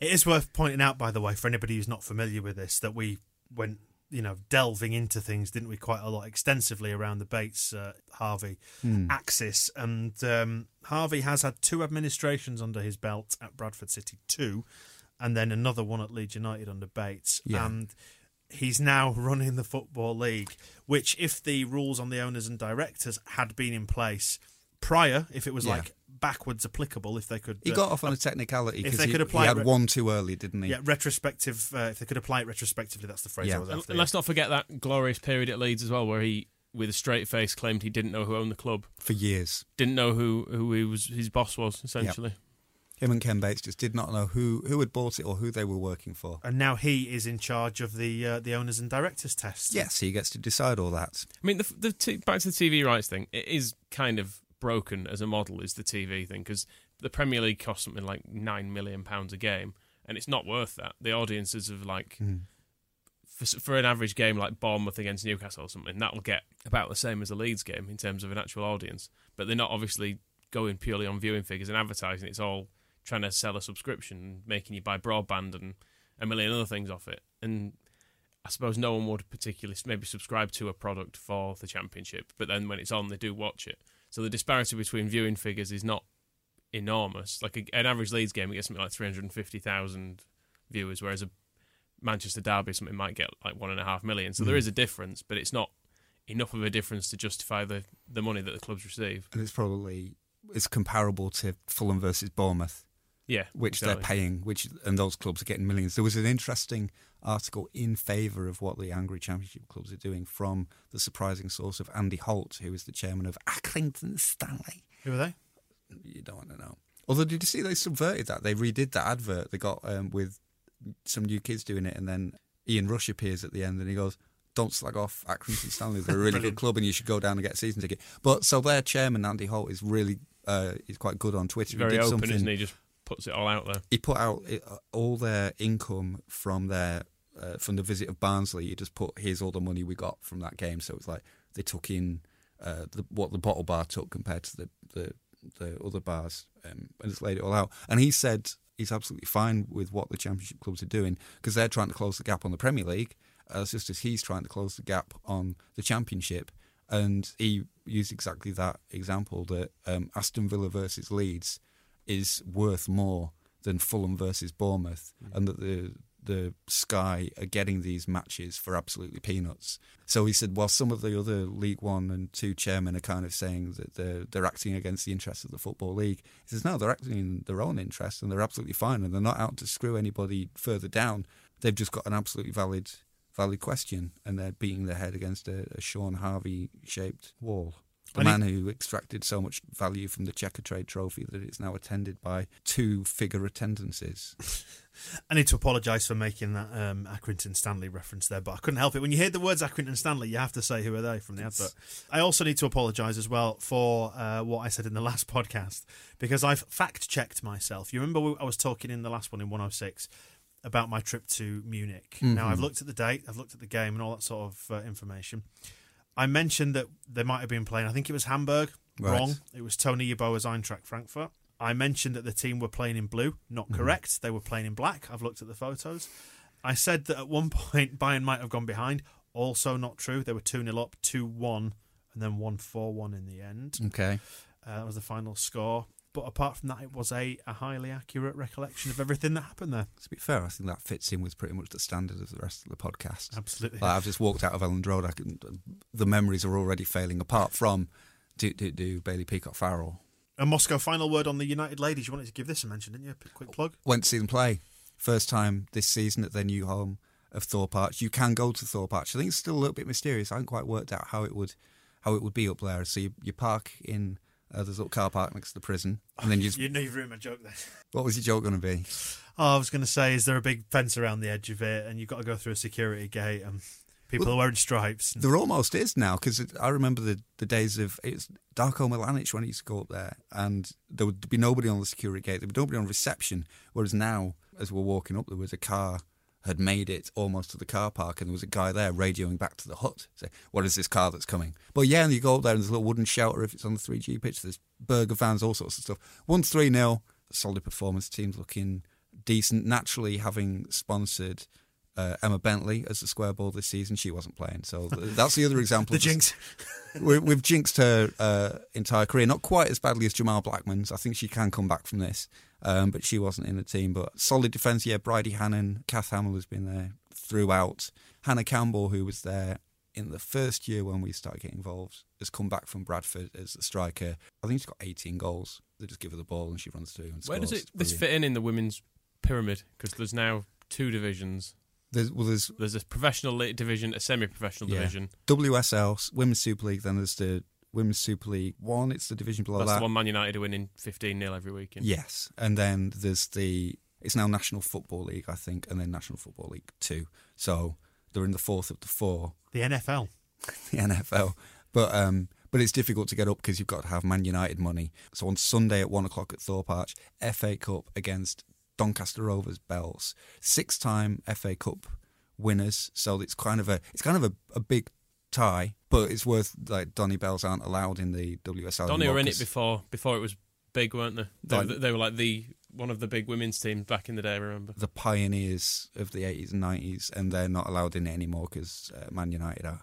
It is worth pointing out, by the way, for anybody who's not familiar with this, that we went, you know, delving into things, didn't we, quite a lot extensively around the Bates uh, Harvey axis. And um, Harvey has had two administrations under his belt at Bradford City, two, and then another one at Leeds United under Bates. Yeah. And he's now running the Football League, which, if the rules on the owners and directors had been in place prior, if it was Yeah. like backwards applicable, if they could. He uh, got off on a technicality if because they he, could apply he had re- one too early, didn't he? yeah, retrospective. Uh, if they could apply it retrospectively, that's the phrase Yeah. I was after. and let's not forget that glorious period at Leeds as well, where he, with a straight face, claimed he didn't know who owned the club, For years. didn't know who who he was his boss was essentially. him and Ken Bates just did not know who who had bought it or who they were working for. And now he is in charge of the uh, the owners and directors test. Yes, he gets to decide all that. I mean, the, the t- back to the TV rights thing. It is kind of broken as a model. Is the TV thing because the Premier League costs something like nine million pounds a game, and it's not worth that. The audiences of like hmm. for, for an average game like Bournemouth against Newcastle or something, that'll get about the same as a Leeds game in terms of an actual audience. But they're not obviously going purely on viewing figures and advertising. It's all trying to sell a subscription, making you buy broadband and a million other things off it. And I suppose no one would particularly maybe subscribe to a product for the championship, but then when it's on, they do watch it. So the disparity between viewing figures is not enormous. Like a, an average Leeds game, it gets something like three hundred and fifty thousand viewers, whereas a Manchester derby something might get like one and a half million. So there hmm. is a difference, but it's not enough of a difference to justify the the money that the clubs receive. And it's probably it's comparable to Fulham versus Bournemouth. Yeah, which exactly. they're paying, which and those clubs are getting millions. There was an interesting article in favour of what the angry championship clubs are doing from the surprising source of Andy Holt, who is the chairman of Accrington Stanley. Who are they? You don't want to know. Although, did you see they subverted that? They redid that advert. They got um, with some new kids doing it, and then Ian Rush appears at the end, and he goes. Don't slag off Accrington Stanley. They're a really good club, and you should go down and get a season ticket. But so their chairman Andy Holt is really uh, is quite good on Twitter. He's very he did open, something, isn't he? Just puts it all out there. he put out uh, all their income from their uh, from the visit of Barnsley. He just put here's all the money we got from that game. So it's like they took in uh, the, what the bottle bar took compared to the the, the other bars, um, and just laid it all out. And he said he's absolutely fine with what the Championship clubs are doing because they're trying to close the gap on the Premier League, uh, just as he's trying to close the gap on the Championship. And he used exactly that example that um, Aston Villa versus Leeds is worth more than Fulham versus Bournemouth, and that the the Sky are getting these matches for absolutely peanuts. So he said, while some of the other League One and Two chairmen are kind of saying that they're they're acting against the interests of the football league, he says no, they're acting in their own interests and they're absolutely fine, and they're not out to screw anybody further down. They've just got an absolutely valid valid question, and they're beating their head against a, a Shaun Harvey shaped wall. The And he- man who extracted so much value from the Checkatrade Trophy that it's now attended by two figure attendances. I need to apologise for making that um, Accrington Stanley reference there, but I couldn't help it. When you hear the words Accrington Stanley, you have to say who are they from the advert. I also need to apologise as well for uh, what I said in the last podcast because I've fact checked myself. You remember I was talking in the last one in 106 about my trip to Munich. Now I've looked at the date, I've looked at the game, and all that sort of uh, information. I mentioned that they might have been playing. I think it was Hamburg. Right. Wrong. It was Tony Yeboah's Eintracht Frankfurt. I mentioned that the team were playing in blue. Not correct. They were playing in black. I've looked at the photos. I said that at one point Bayern might have gone behind. Also not true. They were 2 0 up, 2 1, and then 1 4 1 in the end. Okay. Uh, that was the final score. But apart from that, it was a, a highly accurate recollection of everything that happened there. To be fair, I think that fits in with pretty much the standard of the rest of the podcast. Absolutely. Like, I've just walked out of Elland Road. I can, the memories are already failing apart from do do do Bailey Peacock Farrell. A Moscow final word on the United ladies. You wanted to give this a mention, didn't you? Quick plug. Went to see them play first time this season at their new home of Thorpe Arch. You can go to Thorpe Arch. I think it's still a little bit mysterious. I haven't quite worked out how it would how it would be up there. So you, you park in uh, there's a little car park next to the prison, and then you. Just, You you've ruined my joke there. what was your joke going to be? Oh, I was going to say, is there a big fence around the edge of it, and you've got to go through a security gate, and people are wearing stripes. There almost is now because I remember the, the days of it's Darko Milanic when he used to go up there, and there would be nobody on the security gate. There would be nobody on reception. Whereas now, as we're walking up, there was a car had made it almost to the car park, and there was a guy there radioing back to the hut, say, "What is this car that's coming?" But yeah, and you go up there, and there's a little wooden shelter if it's on the three G pitch. There's burger vans, all sorts of stuff. One three 0 solid performance. Team's looking decent. Naturally, having sponsored uh, Emma Bentley as the square ball this season. She wasn't playing, so that's the other example. The jinx. we, we've jinxed her uh, entire career. Not quite as badly as Jamal Blackman's. I think she can come back from this, um, but she wasn't in the team. But solid defence, yeah. Bridie Hannon, Kath Hamill has been there throughout. Hannah Campbell, who was there in the first year when we started getting involved, has come back from Bradford as a striker. I think she's got 18 goals. They just give her the ball and she runs through and Where scores. does it this fit in in the women's pyramid? Because there's now two divisions. There's, well, there's There's a professional division, a semi-professional Yeah. division. WSL, Women's Super League, then there's the Women's Super League One. It's the division below That's that. the one Man United are winning 15 0 every weekend. Yes, and then there's the it's now National Football League, I think, and then National Football League Two. So they're in the fourth of the four, The NFL. the NFL. But um, but it's difficult to get up because you've got to have Man United money. So on Sunday at one o'clock at Thorpe Arch, FA Cup against Doncaster Rovers Belles, six-time FA Cup winners. So it's kind of a it's kind of a, a big tie, but it's worth like Donny Belles aren't allowed in the WSL. Donny were in it before before it was big, weren't they? They, Like- they were like the one of the big women's teams back in the day. I remember. the pioneers of the 80s and 90s, and they're not allowed in it anymore because uh, Man United are.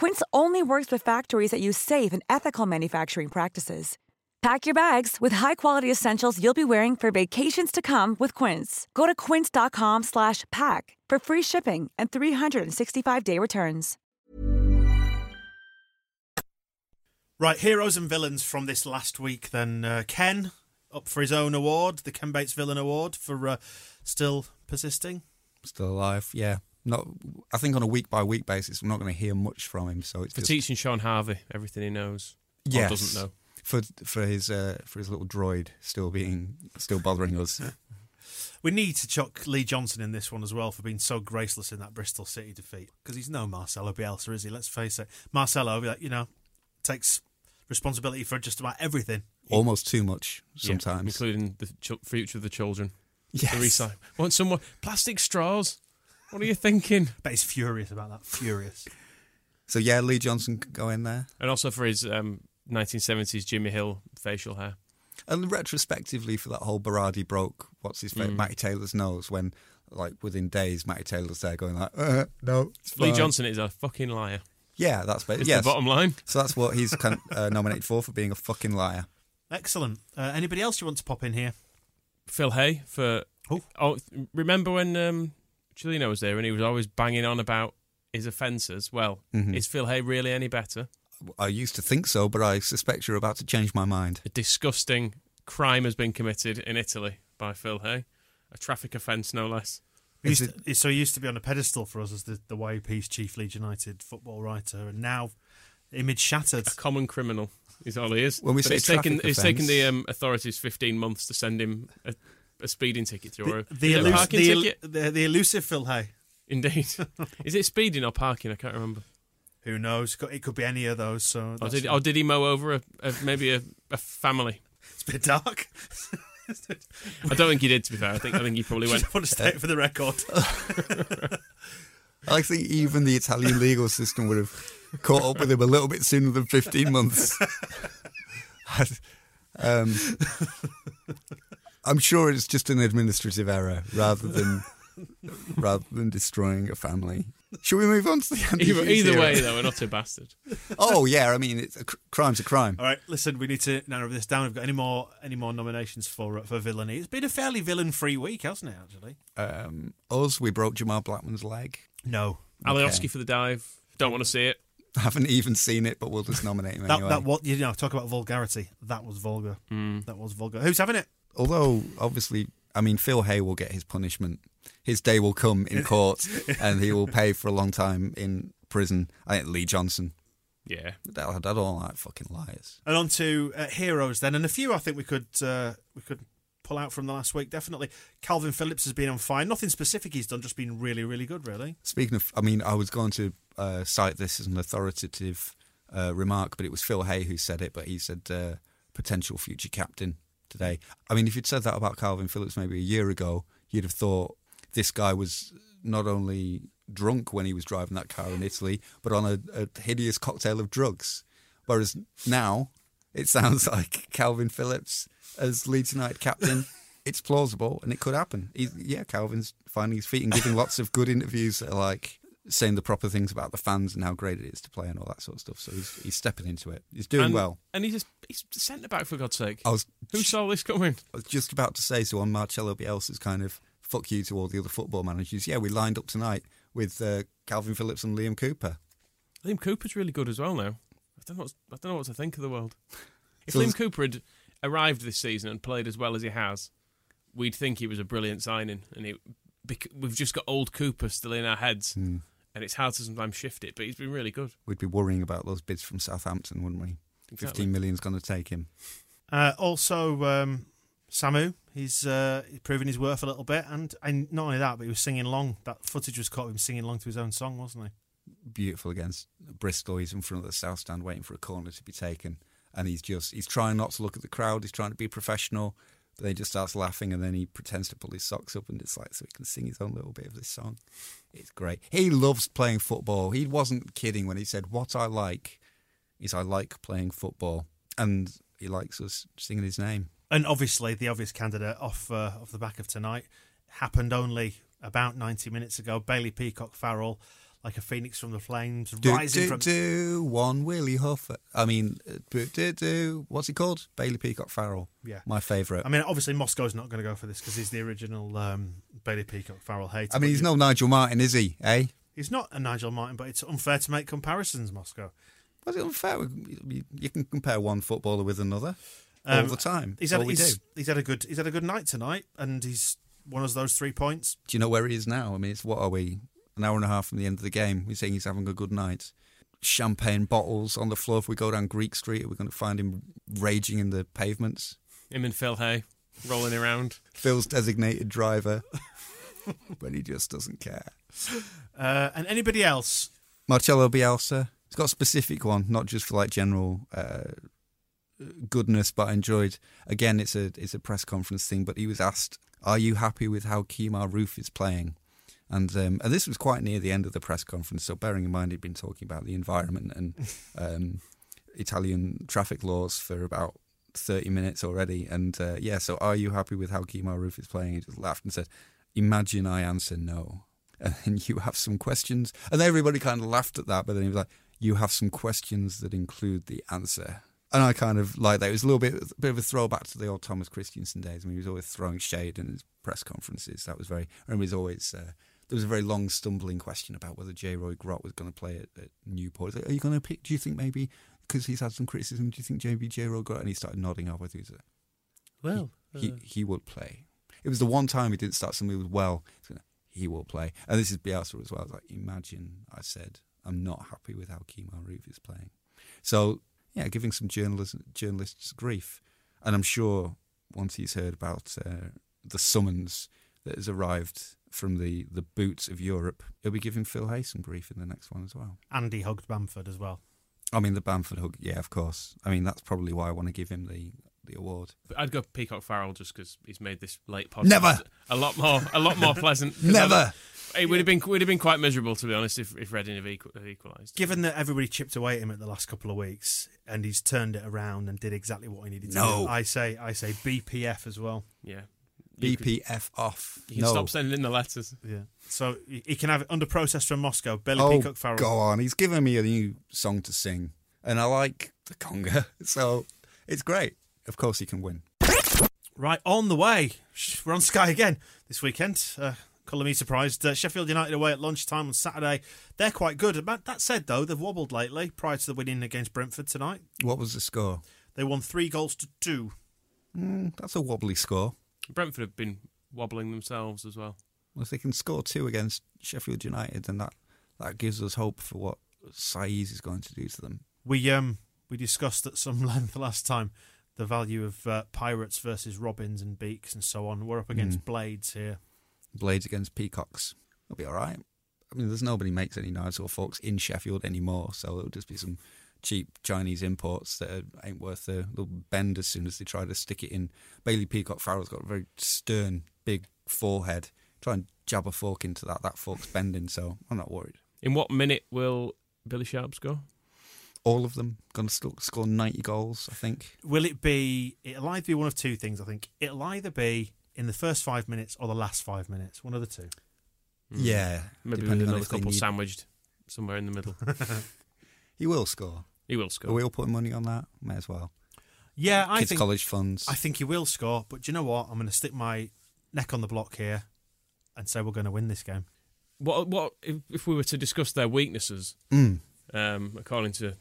Quince only works with factories that use safe and ethical manufacturing practices. Pack your bags with high-quality essentials you'll be wearing for vacations to come with Quince. Go to quince.com slash pack for free shipping and 365-day returns. Right, heroes and villains from this last week. Then uh, Ken up for his own award, the Ken Bates Villain Award for uh, still persisting. Still alive, yeah. Not, I think on a week by week basis, we're not going to hear much from him. So it's For just, teaching Shaun Harvey everything he knows. Or yes, doesn't know. for for his uh, for his little droid still being still bothering us. We need to chuck Lee Johnson in this one as well for being so graceless in that Bristol City defeat because he's no Marcelo Bielsa, is he? Let's face it. Marcelo, like, you know, takes responsibility for just about everything. Almost too much Yeah, sometimes. including the ch- future of the children. Yes. The recycle. Want some more plastic straws? What are you thinking? But he's furious about that. Furious. So yeah, Lee Johnson could go in there. And also for his um, 1970s Jimmy Hill facial hair. And retrospectively, for that whole Berardi broke what's his face, Mm. Matty Taylor's nose when, like, within days, Matty Taylor's there going like, uh, "No, it's Lee fine." Johnson is a fucking liar. Yeah, that's ba- It's yes. the bottom line. So that's what he's kind of, uh, nominated for for being a fucking liar. Excellent. Uh, anybody else you want to pop in here? Phil Hay for. Oh. Oh, remember when um, Cellino was there and he was always banging on about his offences? Well, Mhm. is Phil Hay really any better? I used to think so, but I suspect you're about to change my mind. A disgusting crime has been committed in Italy by Phil Hay. A traffic offence, no less. He Is used to- so he used to be on a pedestal for us as the, the YP's chief Leeds United football writer, and now image shattered. A common criminal is all he is. When we But say it's taken, traffic it's taken the um, authorities 15 months to send him a, a speeding ticket through. or The, a, the, is elus- parking the, ticket? the, the elusive Phil Hay. Indeed. is it speeding or parking? I can't remember. Who knows? It could be any of those. So Or did, or did he mow over a, a maybe a, a family? it's a bit dark. I don't think he did. To be fair, I think I think he probably went. Just want to state for the record. I think even the Italian legal system would have caught up with him a little bit sooner than 15 months. um, I'm sure it's just an administrative error rather than rather than destroying a family. Should we move on to the Andy Either, Hughes either era? way, though, we're not a bastard. Oh yeah, I mean, it's a cr- crime's a crime. All right, listen, we need to narrow this down. We've got any more any more nominations for uh, for villainy? It's been a fairly villain-free week, hasn't it? Actually, Um, us, we broke Jamal Blackman's leg. no. Alioski for the dive. Don't want to see it. haven't even seen it, but we'll just nominate him That anyway. that what you know? Talk about vulgarity. That was vulgar. Mm. That was vulgar. Who's having it? Although obviously I mean, Phil Hay will get his punishment. His day will come in court, and he will pay for a long time in prison. I think Lee Johnson. Yeah. That I don't like fucking liars. And on to uh, heroes then, and a few I think we could uh, we could pull out from the last week. Definitely, Kalvin Phillips has been on fire. Nothing specific he's done, just been really, really good. Really. Speaking of, I mean, I was going to uh, cite this as an authoritative uh, remark, but it was Phil Hay who said it. But he said uh, potential future captain today. I mean, if you'd said that about Kalvin Phillips maybe a year ago, you'd have thought this guy was not only drunk when he was driving that car in Italy, but on a, a hideous cocktail of drugs. Whereas now, it sounds like Kalvin Phillips as Leeds United captain. It's plausible and it could happen. He, yeah, Kalvin's finding his feet and giving lots of good interviews that are like saying the proper things about the fans and how great it is to play and all that sort of stuff. So he's, he's stepping into it. He's doing and, well. And he's, he's centre back, for God's sake. I was, Who saw this coming? I was just about to say, so on Marcelo Bielsa's kind of fuck you to all the other football managers, yeah, we lined up tonight with uh, Kalvin Phillips and Liam Cooper. Liam Cooper's really good as well now. I don't know what, I don't know what to think of the world. If So Liam Cooper had arrived this season and played as well as he has, we'd think he was a brilliant signing. And we've just got old Cooper still in our heads, Hmm. And it's hard to sometimes shift it. But he's been really good. We'd be worrying about those bids from Southampton, wouldn't we? Exactly. Fifteen million's going to take him. Uh, also, um, Samu, he's, uh, he's proving his worth a little bit, and, and not only that, but he was singing along. That footage was caught of him singing along to his own song, wasn't he? Beautiful against Bristol. He's in front of the south stand waiting for a corner to be taken, and he's just he's trying not to look at the crowd. He's trying to be professional, but then he just starts laughing, and then he pretends to pull his socks up, and it's like so he can sing his own little bit of this song. It's great. He loves playing football. He wasn't kidding when he said, "What I like is I like playing football," and he likes us singing his name. And obviously, the obvious candidate off uh, off the back of tonight happened only about 90 minutes ago. Bailey Peacock Farrell, like a phoenix from the flames, Do, rising do, from. do, one Willie Huffer. I mean, uh, do, do, do, what's he called? Bailey Peacock Farrell. Yeah. My favourite. I mean, obviously, Moscow's not going to go for this because he's the original um, Bailey Peacock Farrell hater. I mean, he's no Nigel Martyn, is he? Eh? He's not a Nigel Martyn, but it's unfair to make comparisons, Moscow. Was it unfair? You can compare one footballer with another all Um, the time. He's had, all he's, he's had a good he's had a good night tonight, and he's won us those three points. Do you know where he is now? I mean, it's what are we? An hour and a half from the end of the game. We're saying he's having a good night. Champagne bottles on the floor. If we go down Greek Street, we're going to find him raging in the pavements. Him and Phil Hay rolling around. Phil's designated driver, but he just doesn't care. Uh, and anybody else? Marcelo Bielsa. He's got a specific one, not just for like general uh, goodness, but I enjoyed. Again, it's a it's a press conference thing, but he was asked, "Are you happy with how Kemar Roofe is playing?" And um, and this was quite near the end of the press conference, so bearing in mind he'd been talking about the environment and um, Italian traffic laws for about thirty minutes already. And uh, yeah, so are you happy with how Kemar Roofe is playing? He just laughed and said, "Imagine I answer no." and then you have some questions. And everybody kind of laughed at that, but then he was like, you have some questions that include the answer. And I kind of like that. It was a little bit, a bit of a throwback to the old Thomas Christiansen days when he was always throwing shade in his press conferences. That was very, I remember he was always, uh, there was a very long stumbling question about whether Jay-Roy Grot was going to play at, at Newport. Like, Are you going to pick, do you think maybe, because he's had some criticism, do you think maybe Jay-Roy Grot? And he started nodding off with his, Well, he, he would play. It was the one time he didn't start something with well. He will play, and this is Bielsa as well. It's like, imagine I said I'm not happy with how Kemar Reeve is playing. So yeah, giving some journalists journalists grief, and I'm sure once he's heard about uh, the summons that has arrived from the the boots of Europe, he'll be giving Phil Hay some grief in the next one as well. Andy hugged Bamford as well. I mean, the Bamford hug, yeah, of course. I mean, that's probably why I want to give him the the award. I'd go Peacock Farrell just because he's made this late podcast Never! a lot more a lot more pleasant. Never! It would have been would have been quite miserable to be honest if if Reading have, equal, have equalised. Given that everybody chipped away at him at the last couple of weeks, and he's turned it around and did exactly what he needed to No. do, I say I say BPF as well. Yeah, You could- BPF off. You can no. stop sending in the letters. Yeah. So he he can have it under process from Moscow. Billy oh, Peacock Farrell. go on. He's given me a new song to sing, and I like the conga, so it's great. Of course, he can win. Right on the way. We're on Sky again this weekend. Uh, colour me surprised. Uh, Sheffield United away at lunchtime on Saturday. They're quite good. But that said, though, they've wobbled lately prior to the winning against Brentford tonight. What was the score? They won three goals to two. Mm, that's a wobbly score. Brentford have been wobbling themselves as well. Well, if they can score two against Sheffield United, then that, that gives us hope for what Saiz is going to do to them. We um we discussed at some length last time the value of uh, pirates versus robins and beaks and so on. We're up against Mm. blades here. Blades against peacocks. It'll be all right. I mean, there's nobody makes any knives or forks in Sheffield anymore, so it'll just be some cheap Chinese imports that are- ain't worth a little bend as soon as they try to stick it in. Bailey Peacock Farrell's got a very stern, big forehead. Try and jab a fork into that. That fork's bending, so I'm not worried. In what minute will Billy Sharp score? All of them going to score 90 goals, I think. Will it be? It'll either be one of two things. I think it'll either be in the first five minutes or the last five minutes. One of the two. Yeah, Maybe with another couple need- sandwiched somewhere in the middle. He will score. he will Are score. we all putting money on that? May as well. Yeah, I Kids' think college funds. I think he will score. But do you know what? I'm going to stick my neck on the block here and say we're going to win this game. What what if, if we were to discuss their weaknesses, Mm. um, according to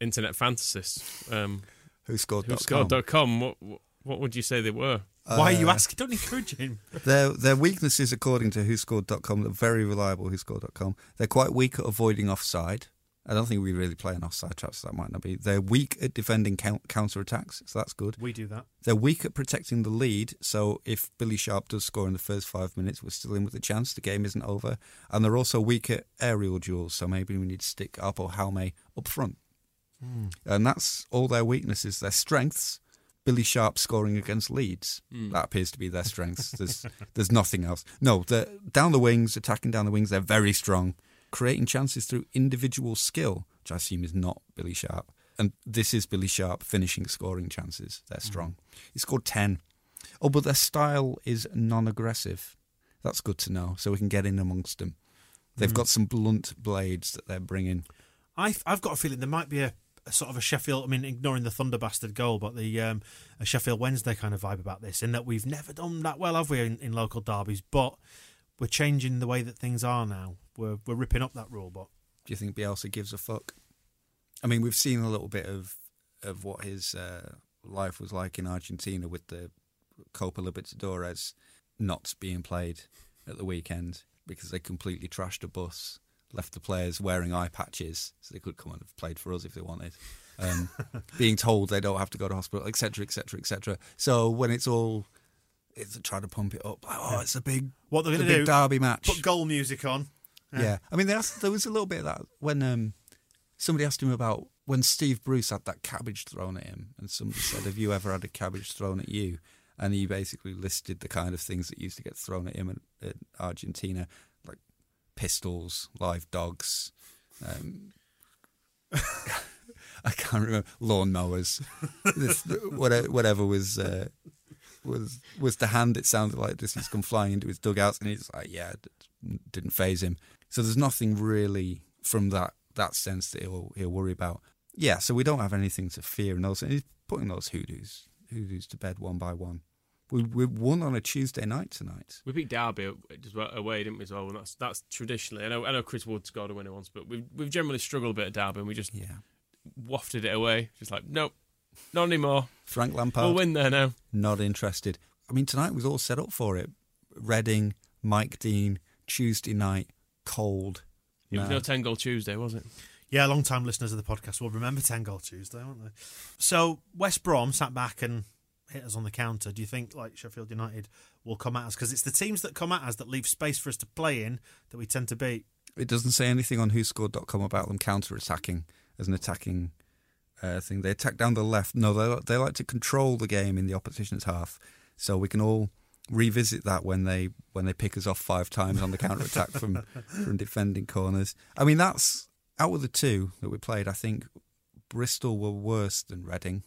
internet fantasists, um, Who scored? who scored.com, what what would you say they were? Why are you Uh, asking? Don't encourage him. Their their weaknesses, according to WhoScored.com, they're very reliable. WhoScored.com, they're quite weak at avoiding offside. I don't think we really play an offside traps. so that might not be. They're weak at defending counter attacks, so that's good. We do that. They're weak at protecting the lead, so if Billy Sharp does score in the first five minutes, we're still in with a chance. The game isn't over. And they're also weak at aerial duels, so maybe we need to stick Aapo Halme up front. Hmm. And that's all their weaknesses. Their strengths, Billy Sharp scoring against Leeds. Hmm. That appears to be their strengths. There's there's nothing else. No, they're down the wings, attacking down the wings, they're very strong. Creating chances through individual skill, which I assume is not Billy Sharp. And this is Billy Sharp finishing scoring chances. They're strong. He scored 10. Oh, but their style is non aggressive. That's good to know, so we can get in amongst them. They've got some blunt blades that they're bringing. I, I've got a feeling there might be a, a sort of a Sheffield. I mean, ignoring the Thunder bastard goal, but the um, a Sheffield Wednesday kind of vibe about this, in that we've never done that well, have we, in, in local derbies? But we're changing the way that things are now. We're we're ripping up that rule, but Do you think Bielsa gives a fuck? I mean, we've seen a little bit of of what his uh, life was like in Argentina with the Copa Libertadores not being played at the weekend because they completely trashed a bus, left the players wearing eye patches so they could come and have played for us if they wanted. Um, being told they don't have to go to hospital, etc., etc., etc. So when it's all, it's trying to pump it up. Like, oh, it's a big, what they're going to big do? derby match. Put goal music on. Yeah. I mean, there was, there was a little bit of that when um, somebody asked him about when Steve Bruce had that cabbage thrown at him, and somebody said, "Have you ever had a cabbage thrown at you?" And he basically listed the kind of things that used to get thrown at him in, in Argentina, like pistols, live dogs. Um, I can't remember lawnmowers, this, whatever, whatever was. Uh, was was the hand it sounded like this he's come flying into his dugouts and he's like yeah didn't phase him so there's nothing really from that that sense that he'll he'll worry about yeah so we don't have anything to fear and those and he's putting those hoodoos hoodoos to bed one by one we we won on a Tuesday night tonight We beat Derby away, didn't we? As well, and that's that's traditionally. I know, I know Chris Wood scored a winner once, but we've we've generally struggled a bit at Derby, and we just yeah wafted it away. Just like, nope, not anymore. Frank Lampard We'll win there now. not interested I mean tonight was all set up for it Reading Mike Dean Tuesday night cold It was No. no ten goal Tuesday, was it? Yeah, long time listeners of the podcast will remember 10 goal Tuesday, won't they? So West Brom sat back and hit us on the counter. Do you think like Sheffield United will come at us? Because it's the teams that come at us that leave space for us to play in that we tend to beat. It doesn't say anything on WhoScored.com about them counter attacking as an attacking uh, thing. They attack down the left. No, they they like to control the game in the opposition's half, so we can all revisit that when they when they pick us off five times on the counter attack from from defending corners. I mean, that's out of the two that we played. I think Bristol were worse than Reading.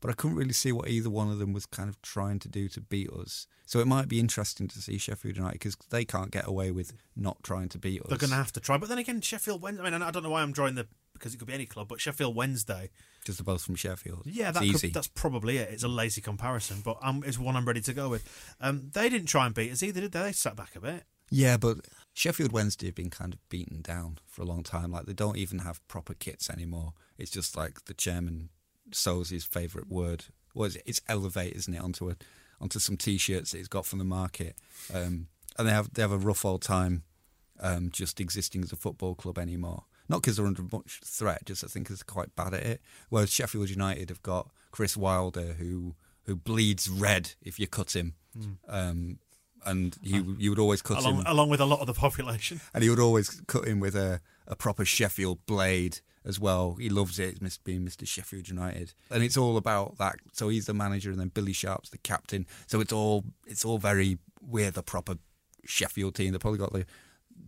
But I couldn't really see what either one of them was kind of trying to do to beat us. So it might be interesting to see Sheffield United because they can't get away with not trying to beat us. They're going to have to try. But then again, Sheffield Wednesday. I mean, I don't know why I'm drawing the because it could be any club, but Sheffield Wednesday. Just both from Sheffield. Yeah, that could, that's probably it. It's a lazy comparison, but um, it's one I'm ready to go with. Um, they didn't try and beat us either, did they? They sat back a bit. Yeah, but Sheffield Wednesday have been kind of beaten down for a long time. Like they don't even have proper kits anymore. It's just like the chairman sows his favourite word. What is it? It's elevate, isn't it? Onto a onto some T-shirts that he's got from the market, um, and they have they have a rough old time um, just existing as a football club anymore. Not because they're under much threat, just I think because they're quite bad at it. Whereas Sheffield United have got Chris Wilder, who who bleeds red if you cut him, um, and you you would always cut along, him along with a lot of the population. and he would always cut him with a, a proper Sheffield blade as well. He loves it, Miss being Mr. Sheffield United, and it's all about that. So he's the manager, and then Billy Sharp's the captain. So it's all it's all very we're the proper Sheffield team. They have probably got the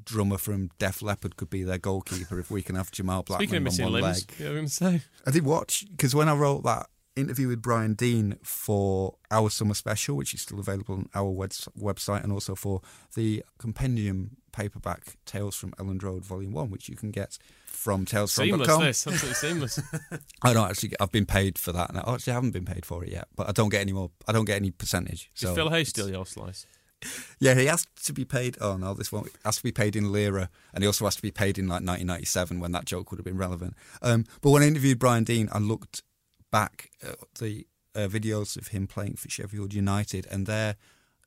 drummer from Def Leppard could be their goalkeeper if we can have Jamal Blackman Speaking of on one limbs, leg. you know I'm saying? I did watch because when I wrote that interview with Brian Deane for our summer special, which is still available on our webs- website, and also for the compendium paperback Tales from Elland Road Volume One, which you can get from Tales Seamless, talesfrom.com. this absolutely seamless. I don't actually. Get, I've been paid for that, oh, and I actually haven't been paid for it yet. But I don't get any more. I don't get any percentage. Did So Phil Hay steal your slice? yeah, he asked to be paid. Oh no, this one has to be paid in lira, and he also has to be paid in like 1997 when that joke would have been relevant. Um, but when I interviewed Brian Deane, I looked back at the uh, videos of him playing for Sheffield United, and there,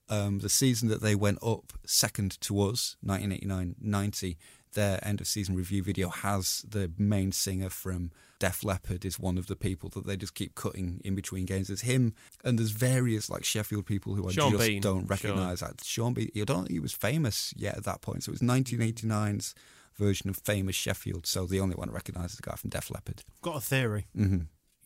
um, the season that they went up second to us, 1989-90, their end of season review video has the main singer from Def Leppard is one of the people that they just keep cutting in between games. There's him, and there's various like Sheffield people who I Sean just Bean, don't sure. recognise. Like Sean Bean, you don't think he was famous yet at that point. So it was 1989's version of famous Sheffield. So the only one I recognise is the guy from Def Leppard. Got a theory. hmm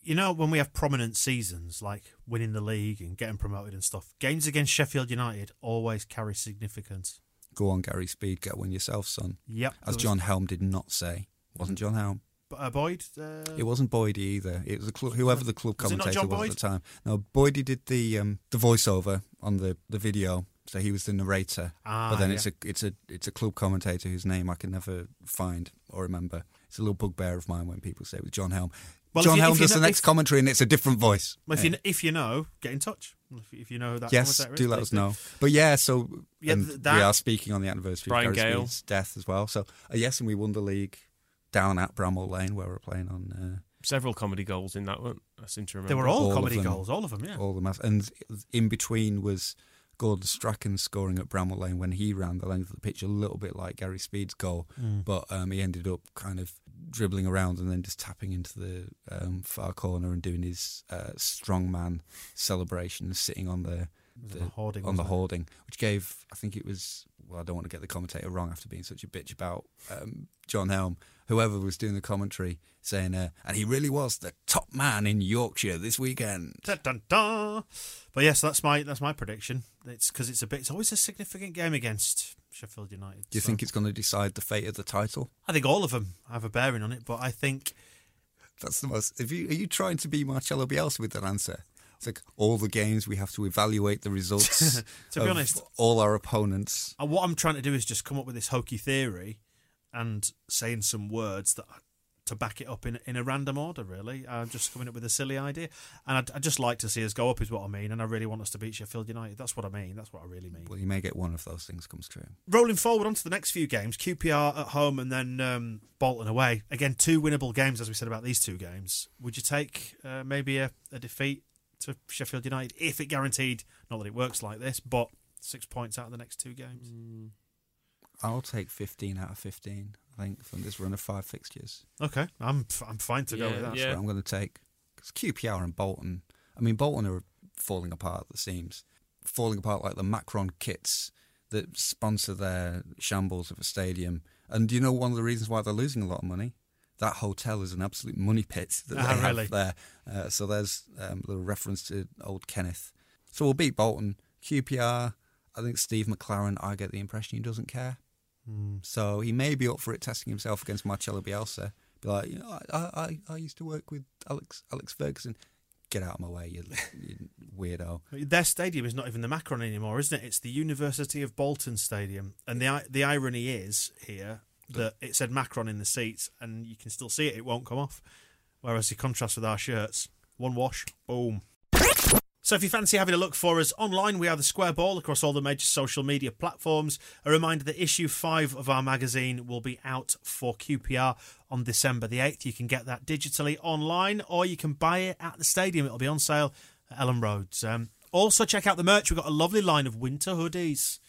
You know, when we have prominent seasons like winning the league and getting promoted and stuff, games against Sheffield United always carry significance. Go on, Gary Speed, get one yourself, son. Yep. As John Helm did not say. Wasn't John Helm? uh, Boyd. Uh, It wasn't Boyd either. It was a club, whoever the club Was commentator was Boyd? at the time. No, Boyd did the um, the voiceover on the, the video, so he was the narrator. Ah, but then yeah. it's a it's a it's a club commentator whose name I can never find or remember. It's a little bugbear of mine when people say it was John Helm. Well, John you- Helm if you does the next if- commentary, and it's a different voice. Well, if Yeah. you if you know, get in touch. If, if you know who that yes, commentator do let us know. But yeah, so Yeah, th- that- we are speaking on the anniversary Brian of Gary Gale. Speed's death as well. So uh, yes, and we won the league down at Bramall Lane where we're playing on. Uh, Several comedy goals in that one. I seem to remember. They were all, All comedy them. goals, all of them. Yeah. all the mass. And in between was Gordon Strachan scoring at Bramall Lane when he ran the length of the pitch, a little bit like Gary Speed's goal, Mm. but um, he ended up kind of dribbling around and then just tapping into the um, far corner and doing his uh, strongman celebration, sitting on the. The hoarding, on the it? hoarding, which gave, I think it was, well, I don't want to get the commentator wrong after being such a bitch about um, John Helm, whoever was doing the commentary, saying, uh, and he really was the top man in Yorkshire this weekend. Dun, dun, dun. But yes, that's my that's my prediction. It's because it's a bit. It's always a significant game against Sheffield United. Do you so- think it's going to decide the fate of the title? I think all of them have a bearing on it, but I think That's the most. If you are you trying to be Marcelo Bielsa with that answer? It's like all the games we have to evaluate the results. To be of honest- all our opponents. uh, what I'm trying to do is just come up with this hokey theory and saying some words that to back it up in in a random order. Really, I'm just coming up with a silly idea, and I'd, I'd just like to see us go up, is what I mean. And I really want us to beat Sheffield United. That's what I mean. That's what I really mean. Well, you may get one of those things comes true. rolling forward onto the next few games, QPR at home and then um, Bolton away. Again, two winnable games, as we said about these two games. Would you take uh, maybe a, a defeat to Sheffield United if it guaranteed, not that it works like this, but six points out of the next two games? I'll take 15 out of 15. I think from this run of five fixtures. Okay, I'm f- I'm fine to go Yeah, with that. That's yeah. what I'm going to take. Because QPR and Bolton, I mean, Bolton are falling apart at the seams, falling apart like the Macron kits that sponsor their shambles of a stadium. And do you know one of the reasons why they're losing a lot of money? That hotel is an absolute money pit that Ah, they really? have there. Uh, so there's um, a little reference to old Kenneth. So we'll beat Bolton. QPR, I think Steve McClaren, I get the impression he doesn't care. Hmm. So he may be up for it, testing himself against Marcelo Bielsa. Be like, you know, I, I, I used to work with Alex Alex Ferguson. Get out of my way, you, you weirdo. Their stadium is not even the Macron anymore, isn't it? It's the University of Bolton Stadium. And the the irony is here that it said Macron in the seats, and you can still see it. It won't come off. Whereas the contrast with our shirts, one wash, boom. So if you fancy having a look for us online, we are the Square Ball across all the major social media platforms. A reminder that issue five of our magazine will be out for QPR on December the 8th. You can get that digitally online or you can buy it at the stadium. It'll be on sale at Elland Roads. Um, Also, check out the merch. We've got a lovely line of winter hoodies,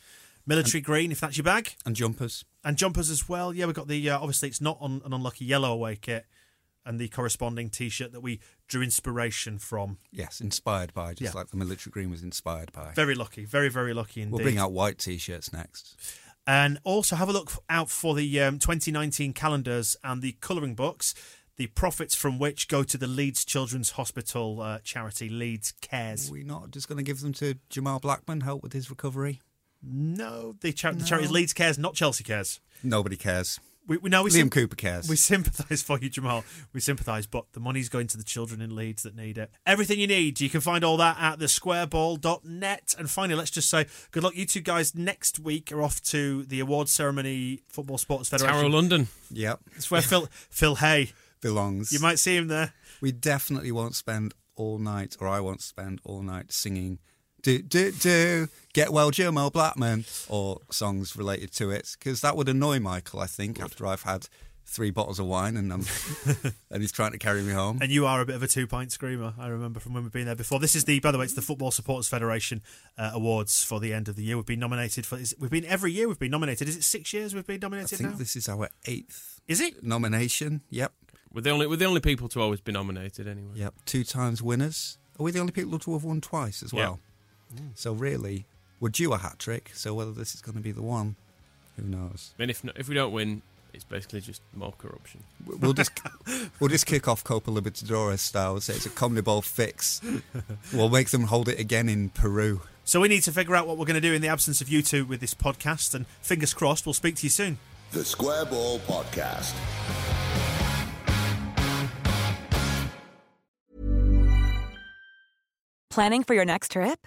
military green, if that's your bag, And jumpers. and jumpers as well. Yeah, we've got the uh, obviously it's not on an unlucky yellow away kit, and the corresponding T-shirt that we drew inspiration from. Yes, inspired by, just Yeah. like the military green was inspired by. Very lucky, very very lucky indeed. We'll bring out white t-shirts next. And also have a look out for the um, 2019 calendars and the colouring books, the profits from which go to the Leeds Children's Hospital uh, charity, Leeds Cares. Are we not just going to give them to Jamal Blackman, help with his recovery? No, the, char- the charity is Leeds Cares, not Chelsea Cares. Nobody cares. We, we know we Liam sym- Cooper cares. We sympathise for you, Jamal. We sympathise, but the money's going to the children in Leeds that need it. Everything you need, you can find all that at thesquareball.net. And finally, let's just say good luck. You two guys next week are off to the awards ceremony, Football Supporters Federation. Harrow London. Yep, It's where Phil Phil Hay. belongs. You might see him there. We definitely won't spend all night, or I won't spend all night singing "Do Do Do Get Well, Jamal Blackman" or songs related to it, because that would annoy Michael. I think after I've had three bottles of wine and I'm and he's trying to carry me home. And you are a bit of a two pint screamer. I remember from when we've been there before. This is the, by the way, it's the Football Supporters Federation uh, awards for the end of the year. We've been nominated for. Is, we've been every year. We've been nominated. Is it six years we've been nominated? I think now? this is our eighth Is it? nomination. Yep, We're the only we're the only people to always be nominated anyway. yep. Two times winners. Are we the only people to have won twice as Yeah. Well? So really, we're due a hat trick. So whether this is going to be the one, who knows? I mean, if no, if we don't win, it's basically just more corruption. We'll just we'll just kick off Copa Libertadores style and say it's a CONMEBOL fix. We'll make them hold it again in Peru. So we need to figure out what we're going to do in the absence of you two with this podcast. And fingers crossed, we'll speak to you soon. The Square Ball Podcast. Planning for your next trip?